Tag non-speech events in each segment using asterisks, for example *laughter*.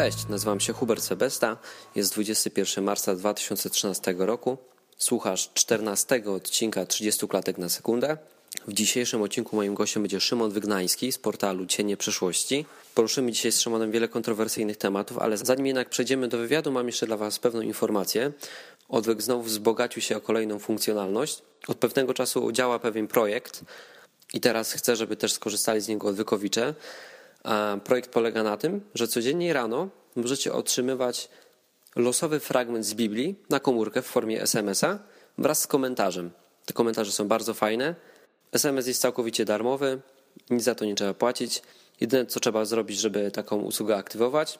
Cześć, nazywam się Hubert Sebesta. Jest 21 marca 2013 roku. Słuchasz 14 odcinka 30 klatek na sekundę. W dzisiejszym odcinku moim gościem będzie Szymon Wygnański z portalu Cienie Przyszłości. Poruszymy dzisiaj z Szymonem wiele kontrowersyjnych tematów, ale zanim jednak przejdziemy do wywiadu, mam jeszcze dla Was pewną informację. Odwyk znowu wzbogacił się o kolejną funkcjonalność. Od pewnego czasu działa pewien projekt i teraz chcę, żeby też skorzystali z niego odwykowicze. Projekt polega na tym, że codziennie rano możecie otrzymywać losowy fragment z Biblii na komórkę w formie SMS-a wraz z komentarzem. Te komentarze są bardzo fajne. SMS jest całkowicie darmowy, nic za to nie trzeba płacić. Jedyne co trzeba zrobić, żeby taką usługę aktywować,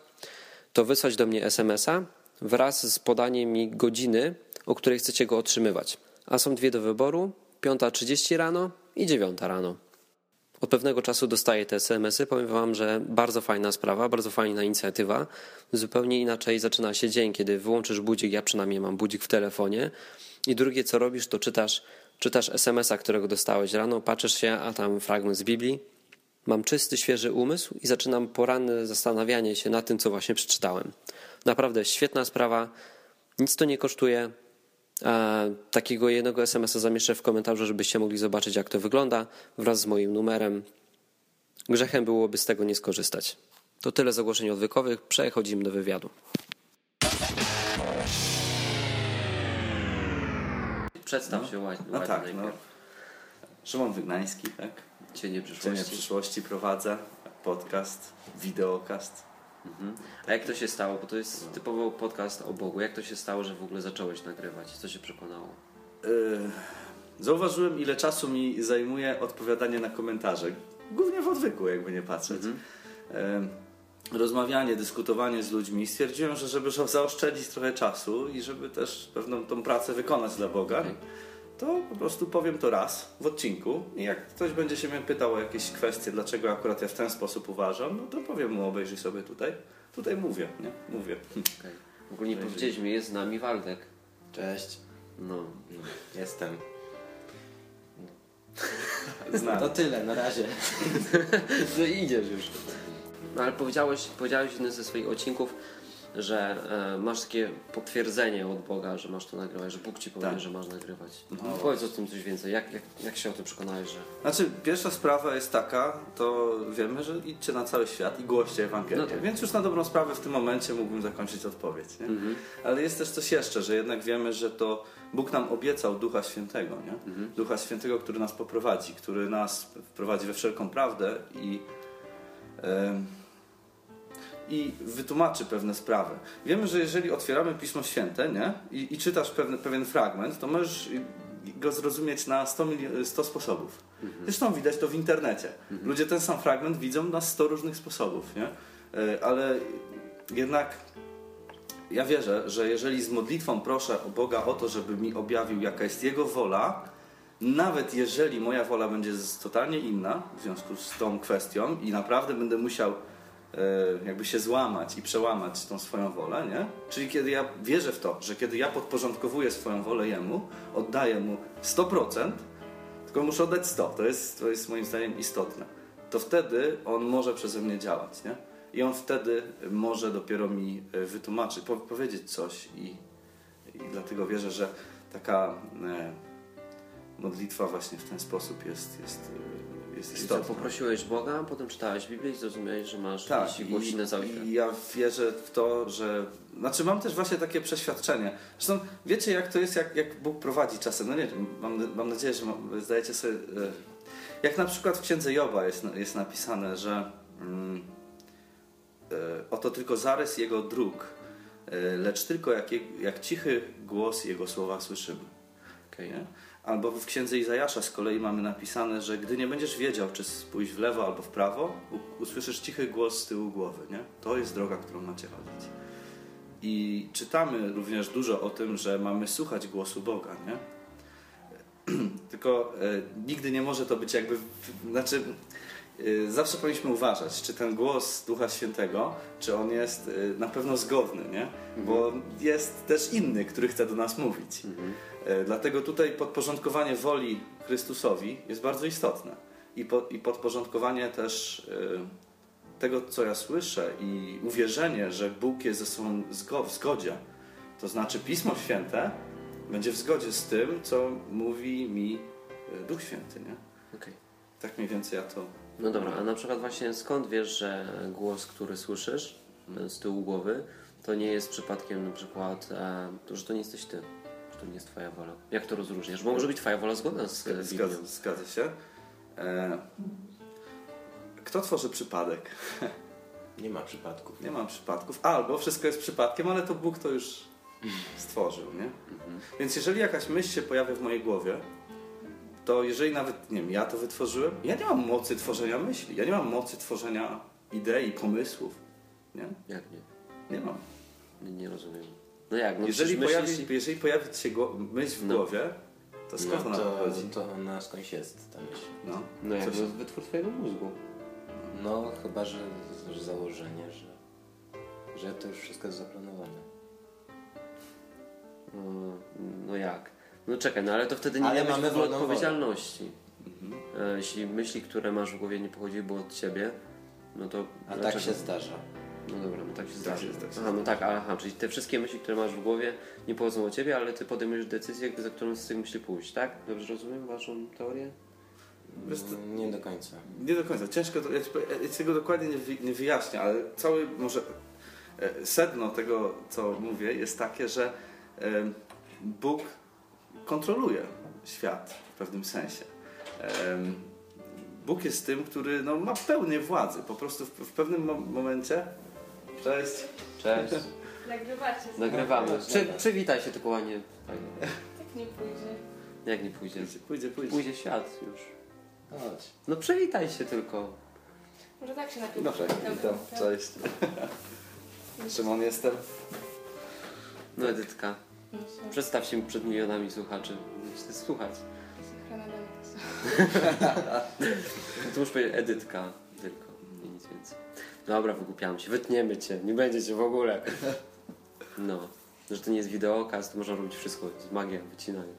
to wysłać do mnie SMS-a wraz z podaniem mi godziny, o której chcecie go otrzymywać. A są dwie do wyboru: 5.30 rano i 9 rano. Od pewnego czasu dostaję te SMS-y. Powiem Wam, że bardzo fajna sprawa, bardzo fajna inicjatywa. Zupełnie inaczej zaczyna się dzień, kiedy wyłączysz budzik. Ja przynajmniej mam budzik w telefonie. I drugie, co robisz, to czytasz, czytasz SMS-a, którego dostałeś rano, patrzysz się, a tam fragment z Biblii. Mam czysty, świeży umysł i zaczynam poranne zastanawianie się nad tym, co właśnie przeczytałem. Naprawdę świetna sprawa. Nic to nie kosztuje. Takiego jednego SMS-a zamieszczę w komentarzu, żebyście mogli zobaczyć, jak to wygląda wraz z moim numerem. Grzechem byłoby z tego nie skorzystać. To tyle z ogłoszeń odwykowych. Przechodzimy do wywiadu. Przedstaw no. się ładnie. No tak, no. Szymon Wygnański, tak? Cienie przyszłości. Cienie przyszłości prowadzę podcast, wideokast. Mhm. A jak to się stało? Bo to jest typowo podcast o Bogu. Jak to się stało, że w ogóle zacząłeś nagrywać? Co się przekonało? Yy, zauważyłem, ile czasu mi zajmuje odpowiadanie na komentarze. Głównie w odwyku, jakby nie patrzeć. Mhm. Yy, rozmawianie, dyskutowanie z ludźmi. Stwierdziłem, że żeby zaoszczędzić trochę czasu i żeby też pewną tą pracę wykonać dla Boga. To po prostu powiem to raz w odcinku i jak ktoś będzie się mnie pytał o jakieś kwestie, dlaczego akurat ja w ten sposób uważam, no to powiem mu, obejrzyj sobie tutaj. Tutaj mówię, nie? Mówię. Okay. W ogóle nie powiedzieliśmy, jest z nami Waldek. Cześć. No. Jestem. *laughs* Znam. To tyle, na razie. *laughs* no idziesz już. No ale powiedziałeś, powiedziałeś w jednym ze swoich odcinków, że e, masz takie potwierdzenie od Boga, że masz to nagrywać, że Bóg ci powie, Tak. że masz nagrywać. No. Powiedz o tym coś więcej. Jak, jak, jak się o tym przekonałeś, że... Znaczy, pierwsza sprawa jest taka, to wiemy, że idźcie na cały świat i głoście Ewangelię. No tak. Więc już na dobrą sprawę w tym momencie mógłbym zakończyć odpowiedź. Mhm. Ale jest też coś jeszcze, że jednak wiemy, że to Bóg nam obiecał Ducha Świętego. Nie? Mhm. Ducha Świętego, który nas poprowadzi, który nas wprowadzi we wszelką prawdę i, em, i wytłumaczy pewne sprawy. Wiemy, że jeżeli otwieramy Pismo Święte nie? I, i czytasz pewne, pewien fragment, to możesz go zrozumieć na 100, milio- 100 sposobów. Zresztą widać to w internecie. Ludzie ten sam fragment widzą na 100 różnych sposobów. Nie? E, Ale jednak ja wierzę, że jeżeli z modlitwą proszę o Boga o to, żeby mi objawił, jaka jest Jego wola, nawet jeżeli moja wola będzie totalnie inna w związku z tą kwestią i naprawdę będę musiał jakby się złamać i przełamać tą swoją wolę, nie? Czyli kiedy ja wierzę w to, że kiedy ja podporządkowuję swoją wolę Jemu, oddaję Mu 100%, tylko muszę oddać 100, to jest, to jest moim zdaniem istotne, to wtedy On może przeze mnie działać, nie? I On wtedy może dopiero mi e, wytłumaczyć, po, powiedzieć coś i, i dlatego wierzę, że taka e, modlitwa właśnie w ten sposób jest, jest, e, jest co, poprosiłeś Boga, potem czytałeś Biblię i zrozumiałeś, że masz Tak, głosić na cały świat. i ja wierzę w to, że. Znaczy, mam też właśnie takie przeświadczenie. Zresztą wiecie, jak to jest, jak, jak Bóg prowadzi czasem. No nie wiem, mam, mam nadzieję, że mam, zdajecie sobie. e, Jak na przykład w księdze Joba jest, jest napisane, że mm, e, oto tylko zarys jego dróg, e, lecz tylko jak, jak cichy głos jego słowa słyszymy. Okej. Nie? Albo w księdze Izajasza z kolei mamy napisane, że gdy nie będziesz wiedział, czy pójść w lewo albo w prawo, usłyszysz cichy głos z tyłu głowy. Nie? To jest droga, którą macie chodzić. I czytamy również dużo o tym, że mamy słuchać głosu Boga. Nie? *clears throat* Tylko e, nigdy nie może to być jakby. w- Znaczy, zawsze powinniśmy uważać, czy ten głos Ducha Świętego, czy on jest e, na pewno zgodny, nie? Bo jest też inny, który chce do nas mówić. E, Dlatego tutaj podporządkowanie woli Chrystusowi jest bardzo istotne. I, po, i podporządkowanie też tego, co ja słyszę i uwierzenie, że Bóg jest ze sobą w zgodzie. To znaczy Pismo Święte będzie w zgodzie z tym, co mówi mi Duch Święty, nie? Okej. Tak mniej więcej ja to... No dobra, a na przykład właśnie skąd wiesz, że głos, który słyszysz e, z tyłu głowy, to nie jest przypadkiem na przykład, e, to, że to nie jesteś ty, że to nie jest twoja wola. Jak to rozróżniasz? Bo może być twoja wola zgodna z e, Biblią. Zgadza, zgadza się. E, kto tworzy przypadek? Nie ma przypadków. Nie mam przypadków. Albo wszystko jest przypadkiem, ale to Bóg to już stworzył, nie? Więc jeżeli jakaś myśl się pojawia w mojej głowie, to jeżeli nawet, nie wiem, ja to wytworzyłem, ja nie mam mocy tworzenia myśli, ja nie mam mocy tworzenia idei, pomysłów, nie? Jak nie? Nie mam. Nie, nie rozumiem. No jak? No jeżeli, pojawi, myślisz- jeżeli pojawi się myśl w No. głowie, to skąd No ona to, pochodzi? to ona skądś jest ta myśl. No, No jak? Co się- No, wytwór twojego mózgu. No chyba, że, że założenie, że, że to już wszystko jest zaplanowane. No, no jak? No czekaj, no ale to wtedy nie Ale mamy w ogóle odpowiedzialności. Mhm. E, Jeśli myśli, które masz w głowie nie pochodziły od ciebie, no to A dlaczego? tak się zdarza. No dobra, no tak się Tak zdarza. jest, tak się aha, no tak, aha, czyli te wszystkie myśli, które masz w głowie nie pochodzą od ciebie, ale ty podejmujesz decyzję, za którą z tych myśli pójść, tak? Dobrze rozumiem waszą teorię? Mm, Nie do końca. Nie do końca. Ciężko, to, ja, ja ci tego dokładnie nie, wy, nie wyjaśnię, ale cały może e, sedno tego, co mówię, jest takie, że Bóg kontroluje świat w pewnym sensie. Bóg jest tym, który no, ma pełnię władzy. Po prostu w, w pewnym mo- momencie. Cześć. Cześć. *laughs* Nagrywacie. Nagrywamy. No, Przy, dobra. przywitaj się tylko ładnie. Tak nie pójdzie. Jak nie pójdzie? Pójdzie, pójdzie, pójdzie. Pójdzie świat już. Chodź. No przywitaj się tylko. Może tak się najpierw Dobrze, Dobra, witam. tak? Cześć. *laughs* Szymon jestem. No Edytka, przedstaw się przed milionami słuchaczy. Chcę słuchać. *laughs* To muszę powiedzieć Edytka tylko, nie nic więcej. Dobra, wygłupiam się, wytniemy cię, nie będzie cię w ogóle. No, że to nie jest wideokast, to można robić wszystko, to jest magia wycinania.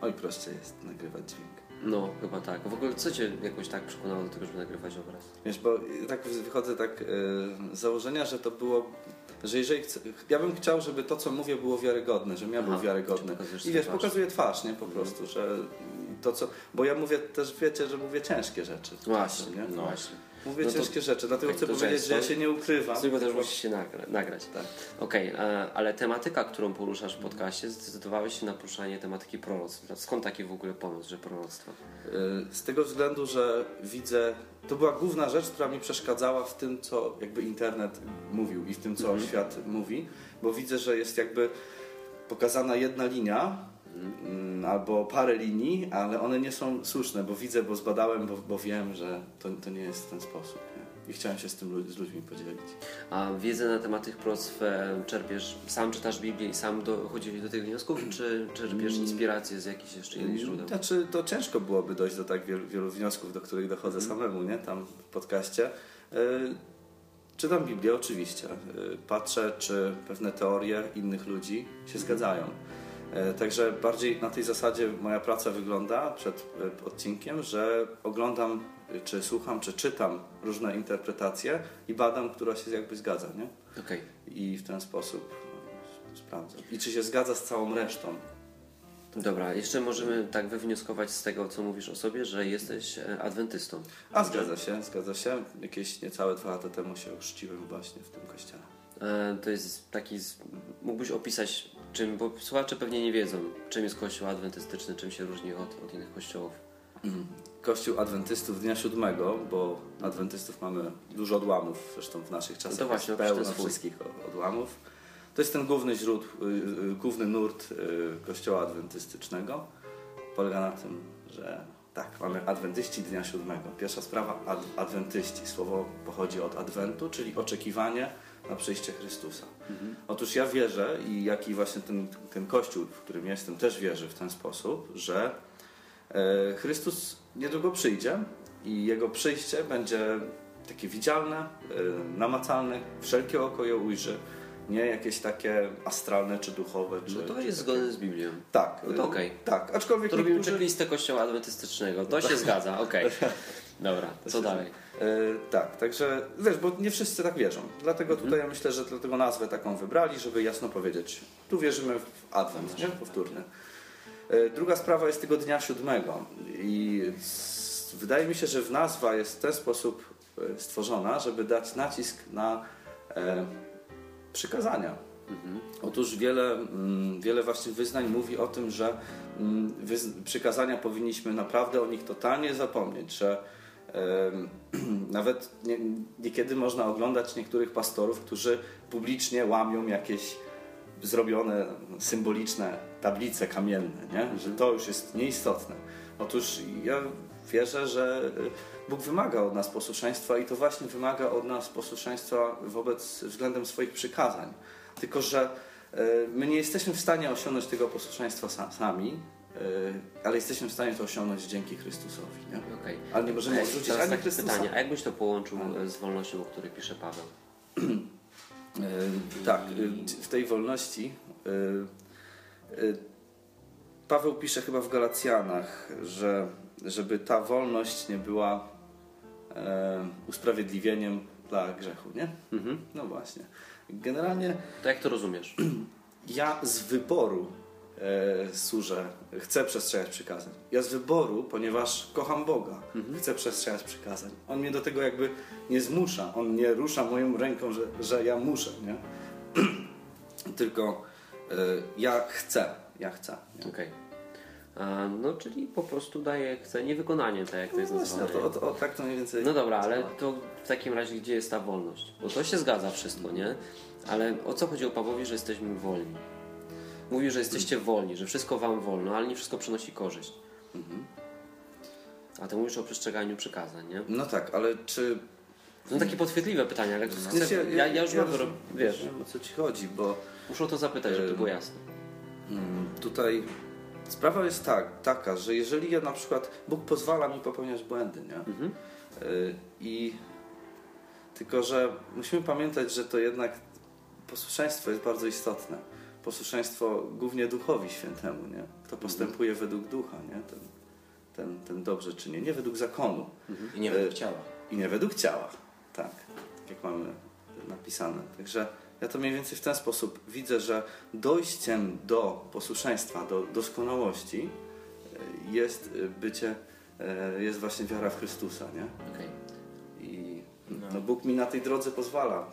Oj, prościej jest nagrywać dźwięk. No, chyba tak. W ogóle co cię jakoś tak przekonało do tego, żeby nagrywać obraz? Wiesz, bo tak wychodzę tak e, z założenia, że to było, że jeżeli chcę, ja bym chciał, żeby to, co mówię, było wiarygodne, żebym ja był Aha, wiarygodny. czy pokazujesz I wiesz, twarz. pokazuję twarz, nie, po prostu, że to, co, bo ja mówię też, wiecie, że mówię ciężkie rzeczy. Właśnie, nie? no właśnie. Mówię No to- ciężkie rzeczy, dlatego tak, chcę to powiedzieć, że ja się nie ukrywam. Z tego też musisz się nagra- nagrać. Tak. Okej, e, ale tematyka, którą poruszasz w podcaście, zdecydowałeś się na poruszanie tematyki proroctw. Skąd taki w ogóle pomysł, że proroctwo? Y, Z tego względu, że widzę, to była główna rzecz, która mi przeszkadzała w tym, co jakby internet mówił i w tym, co Mhm. świat mówi, bo widzę, że jest jakby pokazana jedna linia mm, albo parę linii, ale one nie są słuszne, bo widzę, bo zbadałem, bo, bo wiem, że to, to nie jest w ten sposób. Nie? I chciałem się z tym z ludźmi podzielić. A wiedzę na temat tych proroctw e, czerpiesz, sam czytasz Biblię i sam dochodziłeś do tych wniosków, czy czerpiesz inspirację z jakichś jeszcze innych źródeł? Znaczy, to ciężko byłoby dojść do tak wielu, wielu wniosków, do których dochodzę Mhm. samemu, nie? Tam w podcaście. Y, czytam Biblię, oczywiście. Y, patrzę, czy pewne teorie innych ludzi się zgadzają. Y, także bardziej na tej zasadzie moja praca wygląda przed y, odcinkiem, że oglądam, czy słucham, czy czytam różne interpretacje i badam, która się jakby zgadza, nie? Okej. I w ten sposób y, sprawdzam. I czy się zgadza z całą resztą. Dobra, jeszcze możemy tak wywnioskować z tego, co mówisz o sobie, że jesteś e, adwentystą. A zgadza się, zgadza się. Jakieś niecałe dwa lata temu się ochrzciłem właśnie w tym kościele. E, To jest taki. Mógłbyś opisać, czym, bo słuchacze pewnie nie wiedzą, czym jest kościół adwentystyczny, czym się różni od, od innych kościołów. Kościół adwentystów dnia siódmego, bo adwentystów mamy dużo odłamów, zresztą w naszych czasach No to właśnie, pełno wszystkich odłamów. To jest ten główny źródł, y, y, główny nurt y, kościoła adwentystycznego. Polega na tym, że tak, mamy adwentyści dnia siódmego. Pierwsza sprawa, ad, adwentyści. Słowo pochodzi od adwentu, czyli oczekiwanie na przyjście Chrystusa. Otóż ja wierzę i jaki właśnie ten, ten kościół, w którym jestem, też wierzy w ten sposób, że e, Chrystus niedługo przyjdzie i Jego przyjście będzie takie widzialne, e, namacalne, wszelkie oko je ujrzy, nie jakieś takie astralne czy duchowe. Czy, No to jest takie- zgodne z Biblią. Tak, No to okej. Tak, aczkolwiek To robimy niektórzy... checklistę kościoła adwentystycznego. To się zgadza, okej. *laughs* Dobra, co dalej? E, tak, także wiesz, bo nie wszyscy tak wierzą. Dlatego Mhm. tutaj ja myślę, że dlatego nazwę taką wybrali, żeby jasno powiedzieć. Tu wierzymy w Adwent, nie? Powtórny. E, druga sprawa jest tego dnia siódmego. I s- wydaje mi się, że w nazwa jest w ten sposób e, stworzona, żeby dać nacisk na e, przykazania. Otóż wiele, mm, wiele właśnie wyznań mówi o tym, że mm, przykazania powinniśmy naprawdę o nich totalnie zapomnieć, że *clears throat* nawet nie, niekiedy można oglądać niektórych pastorów, którzy publicznie łamią jakieś zrobione symboliczne tablice kamienne, nie? że to już jest nieistotne. Otóż ja wierzę, że y, Bóg wymaga od nas posłuszeństwa i to właśnie wymaga od nas posłuszeństwa wobec względem swoich przykazań. Tylko, że y, my nie jesteśmy w stanie osiągnąć tego posłuszeństwa sa- sami, ale jesteśmy w stanie to osiągnąć dzięki Chrystusowi. Nie? Okej. Ale nie możemy odrzucić ani takie Chrystusa. pytanie, a jak byś to połączył No. e, z wolnością, o której pisze Paweł? E, Tak, e, w tej wolności e, e, Paweł pisze chyba w Galacjanach, że żeby ta wolność nie była e, usprawiedliwieniem dla grzechu, nie? Mhm. No właśnie. Generalnie To jak to rozumiesz? *clears throat* ja z wyboru e, służę, chcę przestrzegać przykazań. Ja z wyboru, ponieważ kocham Boga, chcę przestrzegać przykazań. On mnie do tego jakby nie zmusza, on nie rusza moją ręką, że, że ja muszę, nie? *clears throat* Tylko e, ja chcę, ja chcę. Okej. A, No, czyli po prostu daje, chce niewykonanie, tak jak to jest No właśnie, nazwane. o, to, o, o, tak to mniej więcej. No dobra, ale to w takim razie gdzie jest ta wolność? Bo to się zgadza wszystko, nie? Ale o co chodzi o Pawłowi, że jesteśmy wolni? Mówi, że jesteście wolni, że wszystko wam wolno, ale nie wszystko przynosi korzyść. Mhm. A ty mówisz o przestrzeganiu przykazań, nie? No tak, ale czy. No takie podchwytliwe pytania, ale No. chcę, ja, ja już mam to, rozumiem, wiesz, rozumiem, o co ci chodzi, bo. muszę o to zapytać, żeby było jasne. Mm, Tutaj sprawa jest tak, taka, że jeżeli ja na przykład Bóg pozwala mi popełniać błędy, nie? Mhm. Y, I tylko, że musimy pamiętać, że to jednak posłuszeństwo jest bardzo istotne. Posłuszeństwo głównie Duchowi Świętemu, nie? Kto postępuje według Ducha, nie? Ten, ten, ten dobrze czyni, nie według zakonu I nie E, według ciała. i nie według ciała. Tak, tak jak mamy napisane. Także ja to mniej więcej w ten sposób widzę, że dojściem do posłuszeństwa, do doskonałości e, jest e, bycie, e, jest właśnie wiara w Chrystusa, nie? Okej. I No. no, Bóg mi na tej drodze pozwala.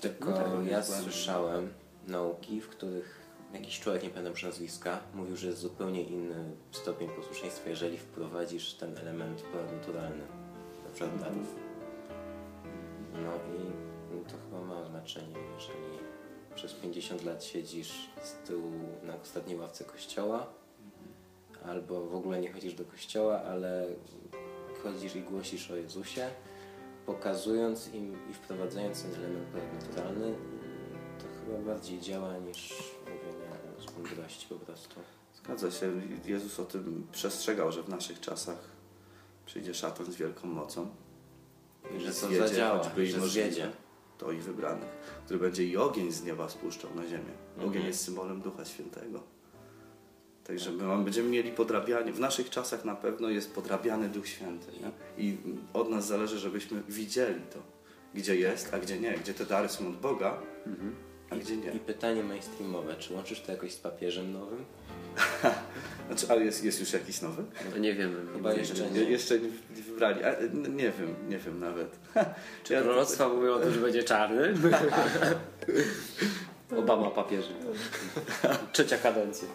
Tylko No tak, ja słyszałem nauki, w których jakiś człowiek, nie pamiętam nazwiska, mówił, że jest zupełnie inny stopień posłuszeństwa, jeżeli wprowadzisz ten element naturalny, na przykład. No i to chyba ma znaczenie, jeżeli przez 50 lat siedzisz z tyłu na ostatniej ławce kościoła, albo w ogóle nie chodzisz do kościoła, ale chodzisz i głosisz o Jezusie, pokazując im i wprowadzając ten element naturalny, to chyba bardziej działa niż z mądrości po prostu. Zgadza się. Jezus o tym przestrzegał, że w naszych czasach przyjdzie szatan z wielką mocą. I że to zadziała, choćby i że możliwe. zjedzie. To i wybranych, który będzie i ogień z nieba spuszczał na ziemię. Ogień Mhm. jest symbolem Ducha Świętego. Także my będziemy mieli podrabianie. W naszych czasach na pewno jest podrabiany Duch Święty. Nie? I od nas zależy, żebyśmy widzieli to, gdzie jest, a gdzie nie. Gdzie te dary są od Boga, a gdzie nie. I pytanie mainstreamowe, czy łączysz to jakoś z papieżem nowym? *laughs* Znaczy, ale jest, jest już jakiś nowy? To nie wiemy. Chyba nie jeszcze wiem. Nie, jeszcze nie wybrali. A, nie wiem, nie wiem nawet. *laughs* Czy Ja- proroctwa mówią o tym, że będzie czarny? *laughs* Obama papieży. Trzecia kadencja.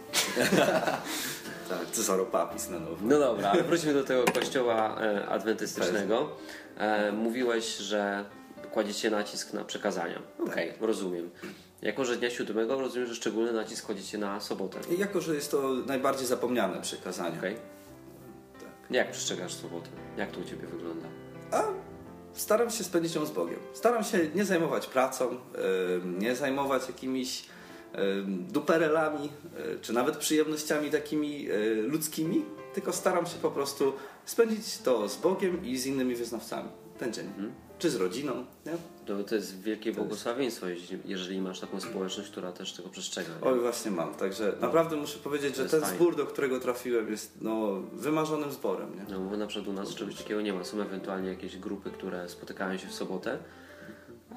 Tak, cesaropapis na nowo. No dobra, ale wróćmy do tego kościoła e, adwentystycznego. E, mówiłeś, że kładziecie nacisk na przekazania. Okej, rozumiem. Jako, że dnia siódmego rozumiem, że szczególny nacisk kładziecie na sobotę. I jako, że jest to najbardziej zapomniane przekazanie. Okej. Tak. Jak przestrzegasz sobotę? Jak to u Ciebie wygląda? A staram się spędzić ją z Bogiem. Staram się nie zajmować pracą, nie zajmować jakimiś duperelami, e, czy nawet przyjemnościami takimi e, ludzkimi, tylko staram się po prostu spędzić to z Bogiem i z innymi wyznawcami. Ten dzień. Czy z rodziną, nie? To, to jest wielkie błogosławieństwo, jeśli- jeżeli masz taką społeczność, która też tego przestrzega. nie? Oj, właśnie mam. Także naprawdę muszę powiedzieć, To że jest ten fajne. zbór, do którego trafiłem, jest no, wymarzonym zborem. Nie? No bo na przykład u nas czegoś takiego nie ma. Są ewentualnie jakieś grupy, które spotykają się w sobotę,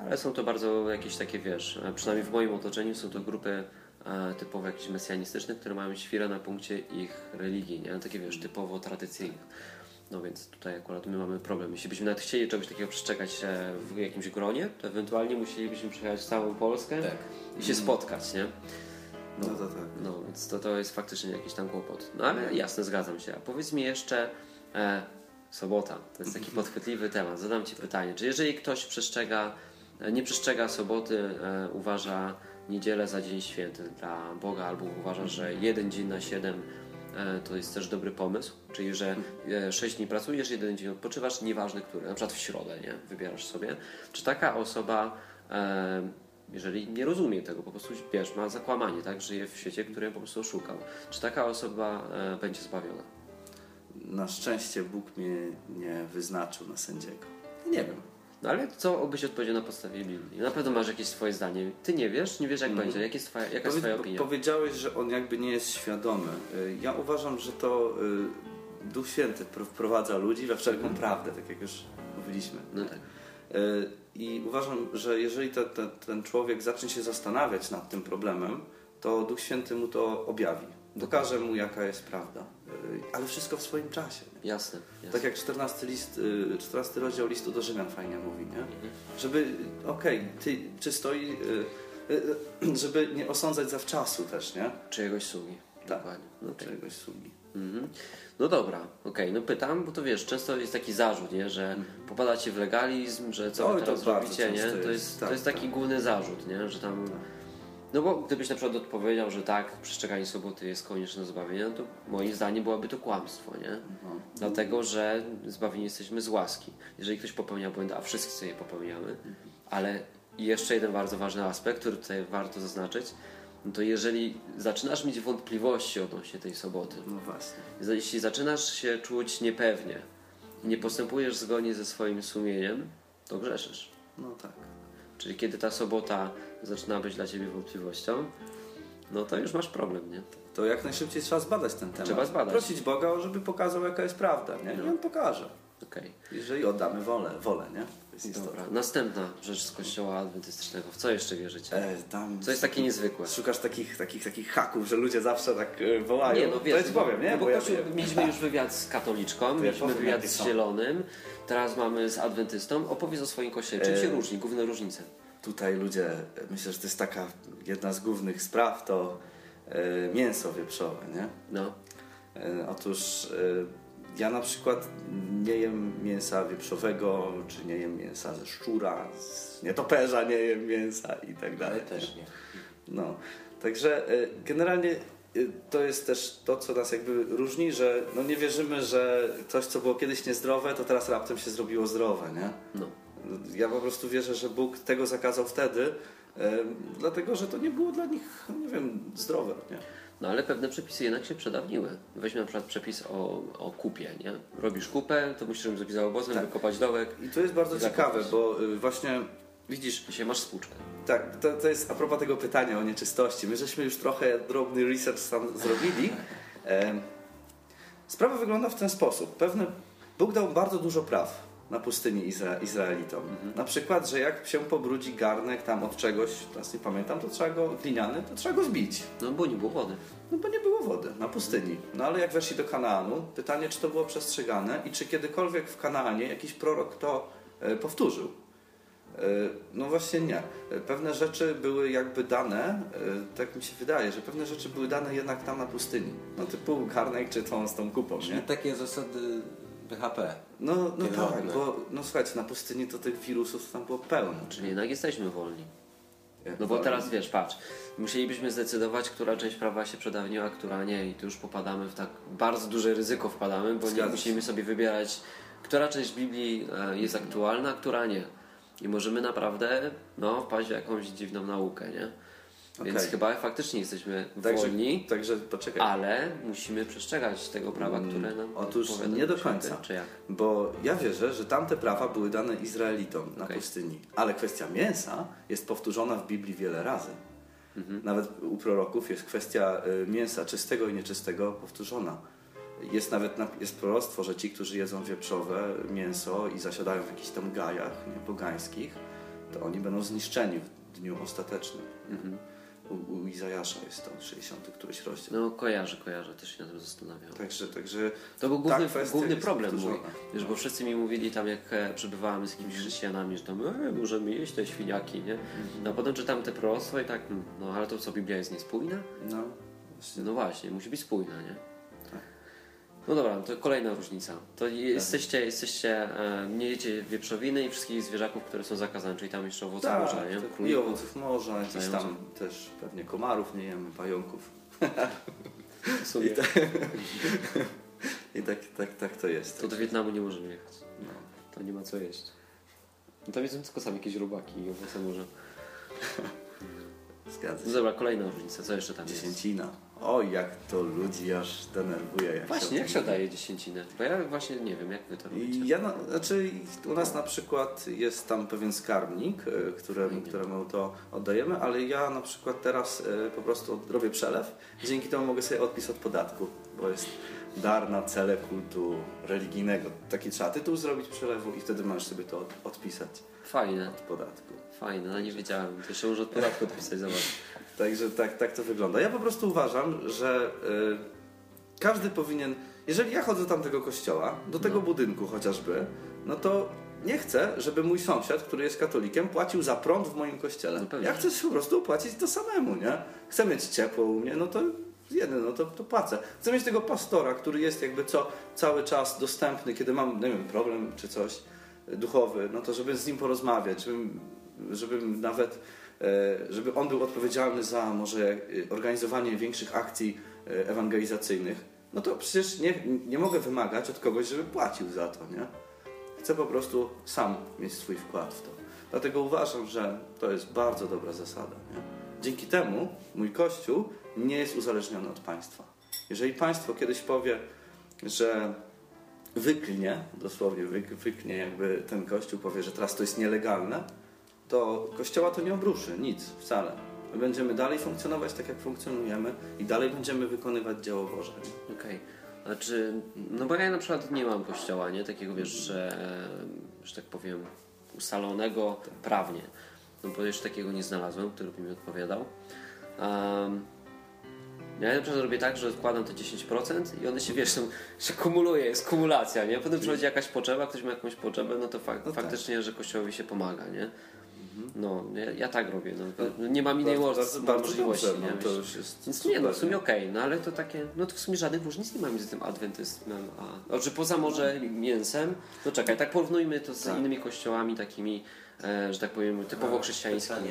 ale są to bardzo jakieś takie, wiesz, e, przynajmniej w moim otoczeniu są to grupy e, typowo jakieś mesjanistyczne, które mają świrę na punkcie ich religii, nie? Takie, wiesz, typowo tradycyjne. No więc tutaj akurat my mamy problem. Jeśli byśmy nawet chcieli czegoś takiego przestrzegać e, w jakimś gronie, to ewentualnie musielibyśmy przejechać całą Polskę Tak. i się spotkać, nie? No to tak. No, więc to, to jest faktycznie jakiś tam kłopot. No ale jasne, zgadzam się. A powiedz mi jeszcze, e, sobota, to jest taki podchwytliwy temat. Zadam Ci pytanie, czy jeżeli ktoś przestrzega, e, nie przestrzega soboty, e, uważa niedzielę za dzień święty dla Boga, albo uważa, że jeden dzień na siedem to jest też dobry pomysł, czyli że e, sześć dni pracujesz, jeden dzień odpoczywasz, nieważne który, na przykład w środę, nie? Wybierasz sobie. Czy taka osoba e, jeżeli nie rozumie tego, po prostu wiesz, ma zakłamanie, tak? Żyje w świecie, który po prostu oszukał. Czy taka osoba e, będzie zbawiona? Na szczęście Bóg mnie nie wyznaczył na sędziego. Nie wiem. No ale co byś odpowiedział na podstawie Biblii? Na pewno masz jakieś swoje zdanie. Ty nie wiesz, nie wiesz jak będzie. Jak jest twoja, jaka jest twoja opinia? Powiedziałeś, że on jakby nie jest świadomy. Y, Ja uważam, że to y, Duch Święty pr- wprowadza ludzi we wszelką prawdę, tak jak już mówiliśmy. No tak. Y, I uważam, że jeżeli te, te, ten człowiek zacznie się zastanawiać nad tym problemem, to Duch Święty mu to objawi. Pokaże mu, jaka jest prawda. Y, Ale wszystko w swoim czasie. Jasne. jasne. Tak jak 14, list, y, 14 rozdział listu do Rzymian fajnie mówi, nie? Żeby, okej, ty czysto i y, y, żeby nie osądzać zawczasu też, nie? Czyjegoś sługi. Tak. Dokładnie. No, okej. Czegoś sługi. Mhm. No dobra, okej, no pytam, bo to wiesz, często jest taki zarzut, nie, że popadacie w legalizm, że co Oj, teraz robicie, nie? często To jest, jest, tak, to jest taki tak. główny zarzut, nie? Że tam. No bo gdybyś na przykład odpowiedział, że tak, przestrzeganie soboty jest konieczne do zbawienia, to moim zdaniem byłoby to kłamstwo, nie? No. Dlatego, że zbawieni jesteśmy z łaski. Jeżeli ktoś popełnia błędy, a wszyscy je popełniamy, ale jeszcze jeden bardzo ważny aspekt, który tutaj warto zaznaczyć, no to jeżeli zaczynasz mieć wątpliwości odnośnie tej soboty, No właśnie. jeśli zaczynasz się czuć niepewnie i nie postępujesz zgodnie ze swoim sumieniem, to grzeszysz. No tak. Czyli kiedy ta sobota zaczyna być dla ciebie wątpliwością, no to już masz problem, nie? To jak najszybciej trzeba zbadać ten temat. Trzeba zbadać. Prosić Boga, żeby pokazał, jaka jest prawda, nie? I No. on pokaże. Okej. Jeżeli oddamy wolę, wolę, nie? To. Dobra. Następna rzecz z kościoła adwentystycznego. W co jeszcze wierzycie? E, tam Co jest takie niezwykłe? Szukasz takich, takich, takich haków, że ludzie zawsze tak e, wołają. Nie, no wiesz, to jest bo, powiem, nie? no bo Bo ja kościół, mieliśmy już wywiad z katoliczką, ja mieliśmy powiem, wywiad z zielonym, teraz mamy z adwentystą. Opowiedz o swoim kościele. Czym E, się różni? Główne różnice. Tutaj ludzie, myślę, że to jest taka jedna z głównych spraw, to e, mięso wieprzowe, nie? No. E, otóż e, ja na przykład nie jem mięsa wieprzowego, czy nie jem mięsa ze szczura, z nietoperza nie jem mięsa i tak Ale dalej. też nie. No, także generalnie to jest też to, co nas jakby różni, że no nie wierzymy, że coś, co było kiedyś niezdrowe, to teraz raptem się zrobiło zdrowe, nie? no. Ja po prostu wierzę, że Bóg tego zakazał wtedy, dlatego, że to nie było dla nich, nie wiem, zdrowe, nie? No ale pewne przepisy jednak się przedawniły. Weźmy na przykład przepis o, o kupie, nie? Robisz kupę, to musisz ją zrobić za obozem, Tak. wykopać dołek. I to jest bardzo ciekawe, bo y, właśnie widzisz, Dzisiaj masz spłuczkę. Tak, to, to jest a propos tego pytania o nieczystości. My żeśmy już trochę drobny research tam zrobili. *laughs* Sprawa wygląda w ten sposób. Pewne, Bóg dał bardzo dużo praw na pustyni Izra, Izraelitom. Na przykład, że jak się pobrudzi garnek tam od czegoś, teraz nie pamiętam, to trzeba go, gliniany, to trzeba go zbić. No bo nie było wody. No bo nie było wody na pustyni. No ale jak weszli do Kanaanu, pytanie, czy to było przestrzegane i czy kiedykolwiek w Kanaanie jakiś prorok to e, powtórzył. E, no właśnie nie. E, Pewne rzeczy były jakby dane, tak mi się wydaje, że pewne rzeczy były dane jednak tam na pustyni. No typu garnek czy tą z tą kupą, Czyli nie? takie zasady BHP. No, no tak, bo no słuchajcie, na pustyni to tych wirusów tam było pełno. Czyli jednak jesteśmy wolni. No bo teraz wiesz, patrz, musielibyśmy zdecydować, która część prawa się przedawniła, a która nie i tu już popadamy w tak bardzo duże ryzyko wpadamy, bo nie Zgadza się. musimy sobie wybierać, która część Biblii e, jest aktualna, a która nie. I możemy naprawdę no, wpaść w jakąś dziwną naukę, nie? Więc Okej. chyba faktycznie jesteśmy Także, wolni, także poczekaj. ale musimy przestrzegać tego prawa, Mm, które nam otóż nie do końca. Czy jak? Bo ja wierzę, że tamte prawa były dane Izraelitom na Okej. pustyni. Ale kwestia mięsa jest powtórzona w Biblii wiele razy. Mhm. Nawet u proroków jest kwestia y, mięsa czystego i nieczystego powtórzona. Jest nawet na, jest proroctwo, że ci, którzy jedzą wieprzowe mięso i zasiadają w jakichś tam gajach nie, pogańskich, to oni będą zniszczeni w dniu ostatecznym. Mhm. U, u Izajasza jest to 60 któryś rozdział. No kojarzę, kojarzę, też się na tym zastanawiam. Także, także To był główny, główny problem mój. Wiesz, bo wszyscy mi mówili tam, jak e, przebywałem z jakimiś chrześcijanami, że tam e, możemy jeść te świniaki, nie? No a potem czytam te proroctwa i tak, mm, no ale to co, Biblia jest niespójna? No, właśnie. No właśnie, musi być spójna, nie? Tak. No dobra, to kolejna różnica. To jesteście, jesteście, e, nie jecie wieprzowiny i wszystkich zwierzaków, które są zakazane, czyli tam jeszcze owoce Tak, morza, nie? tak, I owoców morza, gdzieś tam też pewnie komarów nie jemy, pająków. *laughs* I tak, *laughs* i tak, tak, tak to jest. To do Wietnamu nie możemy jechać. No. To nie ma co jeść. No tam jedzą tylko same jakieś robaki i owoce morza. *laughs* Zgadza No się. dobra, kolejna różnica. Co jeszcze tam jest? Dziesięcina. Oj, jak to ludzi aż denerwuje. Jak Właśnie, o jak się oddaje dziesięcinę? Bo ja właśnie nie wiem, jak wy to robicie. Ja, na, znaczy u nas na przykład jest tam pewien skarbnik, e, któremu, Fajnie. któremu to oddajemy, ale ja na przykład teraz e, po prostu robię przelew. Dzięki temu mogę sobie odpis od podatku, bo jest dar na cele kultu religijnego. Taki trzeba tytuł zrobić przelewu i wtedy możesz sobie to od, odpisać Fajne, od podatku. Fajne, no nie wiedziałem. To jeszcze może od podatku odpisać, zobacz. *laughs* Także tak, tak to wygląda. Ja po prostu uważam, że y, każdy powinien, jeżeli ja chodzę do tamtego kościoła, do tego No. budynku chociażby, no to nie chcę, żeby mój sąsiad, który jest katolikiem, płacił za prąd w moim kościele. No ja chcę po prostu płacić to samemu, nie? Chcę mieć ciepło u mnie, no to jeden, no to, to płacę. Chcę mieć tego pastora, który jest jakby co, cały czas dostępny, kiedy mam, nie wiem, problem czy coś duchowy, no to żeby z nim porozmawiać, żebym, żebym nawet e, żeby on był odpowiedzialny za może e, organizowanie większych akcji e, ewangelizacyjnych, no to przecież nie, nie mogę wymagać od kogoś, żeby płacił za to, nie? Chcę po prostu sam mieć swój wkład w to. Dlatego uważam, że to jest bardzo dobra zasada. Nie? Dzięki temu mój kościół nie jest uzależniony od państwa. Jeżeli państwo kiedyś powie, że wyklnie, dosłownie wyk- wyknie jakby ten kościół, powie, że teraz to jest nielegalne, to kościoła to nie obruszy, nic, wcale. My będziemy dalej funkcjonować tak, jak funkcjonujemy i dalej będziemy wykonywać dzieło Boże. Okej. Znaczy, no bo ja na przykład nie mam kościoła, nie? Takiego, wiesz, że, że tak powiem, ustalonego prawnie. No bo jeszcze takiego nie znalazłem, który by mi odpowiadał. Um, ja na przykład robię tak, że odkładam te 10% i one się, wiesz, się kumuluje, jest kumulacja, nie? Potem przychodzi jakaś potrzeba, ktoś ma jakąś potrzebę, no to fak- No tak. faktycznie, że kościołowi się pomaga, nie? No, ja, ja tak robię, no. Nie mam innej Bardzo- bardzo, bardzo możliwości, dobrze, nie? no to już jest Więc nie, no w sumie okej, no ale to takie, no to w sumie żadnych różnic nie ma między tym adwentyzmem a... Znaczy poza może mięsem, no czekaj, tak porównujmy to z Tak. innymi kościołami takimi, e, że tak powiem, typowo chrześcijańskimi.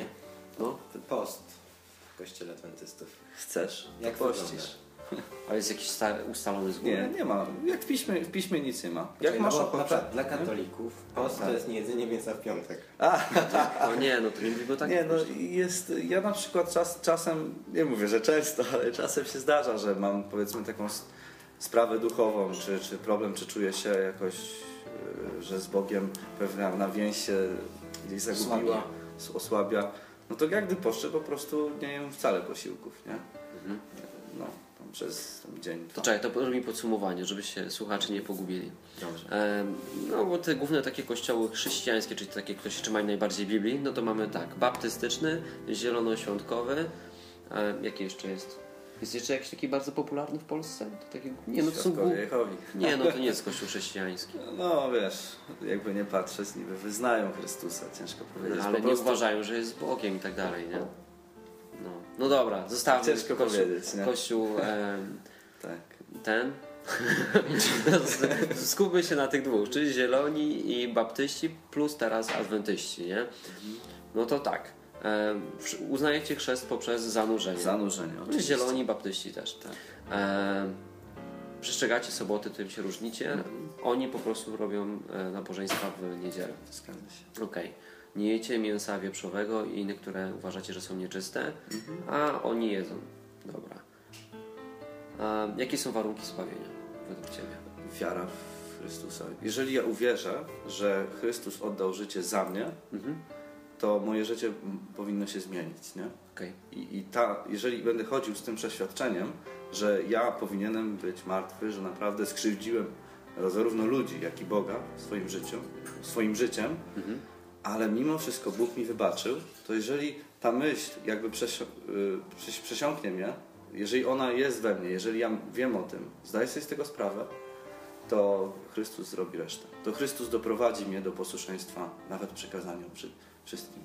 No, Post w kościele adwentystów. Chcesz? Jak pościsz. *laughs* ale jest jakiś sta- ustalony z góry. Nie, nie ma. Jak w piśmie, w piśmie nic nie ma. Jak Czekaj, masz no bo ochotę... dla katolików post Tak. to jest niejedzenie mięsa w piątek. *laughs* No nie, no to nie mówimy tak. Nie, no jest, ja na przykład czas, czasem, nie mówię, że często, ale czasem się zdarza, że mam powiedzmy taką s- sprawę duchową, czy, czy problem, czy czuję się jakoś, y, że z Bogiem pewna na więź się gdzieś zagubiła, s- osłabia. No to jak gdy poszczę po prostu nie jem wcale posiłków, nie? Mhm. No, przez ten dzień. To czekaj, to robi podsumowanie, żeby się słuchacze nie pogubili. Dobrze. Em, No bo te główne takie kościoły chrześcijańskie, czyli takie, które się trzymają najbardziej Biblii, no to mamy tak, baptystyczny, zielonoświątkowy, em, jaki jeszcze jest? Jest jeszcze jakiś taki bardzo popularny w Polsce? To taki, nie, no to są. Nie, no to nie jest *laughs* kościół chrześcijański. No wiesz, jakby nie patrzeć, niby wyznają Chrystusa, ciężko powiedzieć. No, ale nie uważają, że jest Bogiem i tak dalej, nie? No, no dobra, zostawmy Ciężko kościół, powiedzieć, nie? kościół em, *laughs* Tak. ten. *laughs* Skupmy się na tych dwóch, czyli zieloni i baptyści, plus teraz adwentyści, nie? No to tak. Uznajecie chrzest poprzez zanurzenie. Zanurzenie, Czyli oczywiście. zieloni, baptyści też. Tak. Em, Przestrzegacie soboty, tym się różnicie. Mhm. Oni po prostu robią e, nabożeństwa w niedzielę. Zgadza się. Okej. Nie jecie mięsa wieprzowego i innych, które uważacie, że są nieczyste, a oni jedzą. Dobra. A jakie są warunki zbawienia według Ciebie? Wiara w Chrystusa. Jeżeli ja uwierzę, że Chrystus oddał życie za mnie, Mhm. to moje życie powinno się zmienić, nie? Okej. I, I ta, jeżeli będę chodził z tym przeświadczeniem, że ja powinienem być martwy, że naprawdę skrzywdziłem zarówno ludzi, jak i Boga w swoim życiu, swoim życiem, Mhm. Ale mimo wszystko Bóg mi wybaczył, to jeżeli ta myśl jakby y, przesi- przesiąknie mnie, jeżeli ona jest we mnie, jeżeli ja wiem o tym, zdaję sobie z tego sprawę, to Chrystus zrobi resztę. To Chrystus doprowadzi mnie do posłuszeństwa nawet przekazaniom przy wszystkim.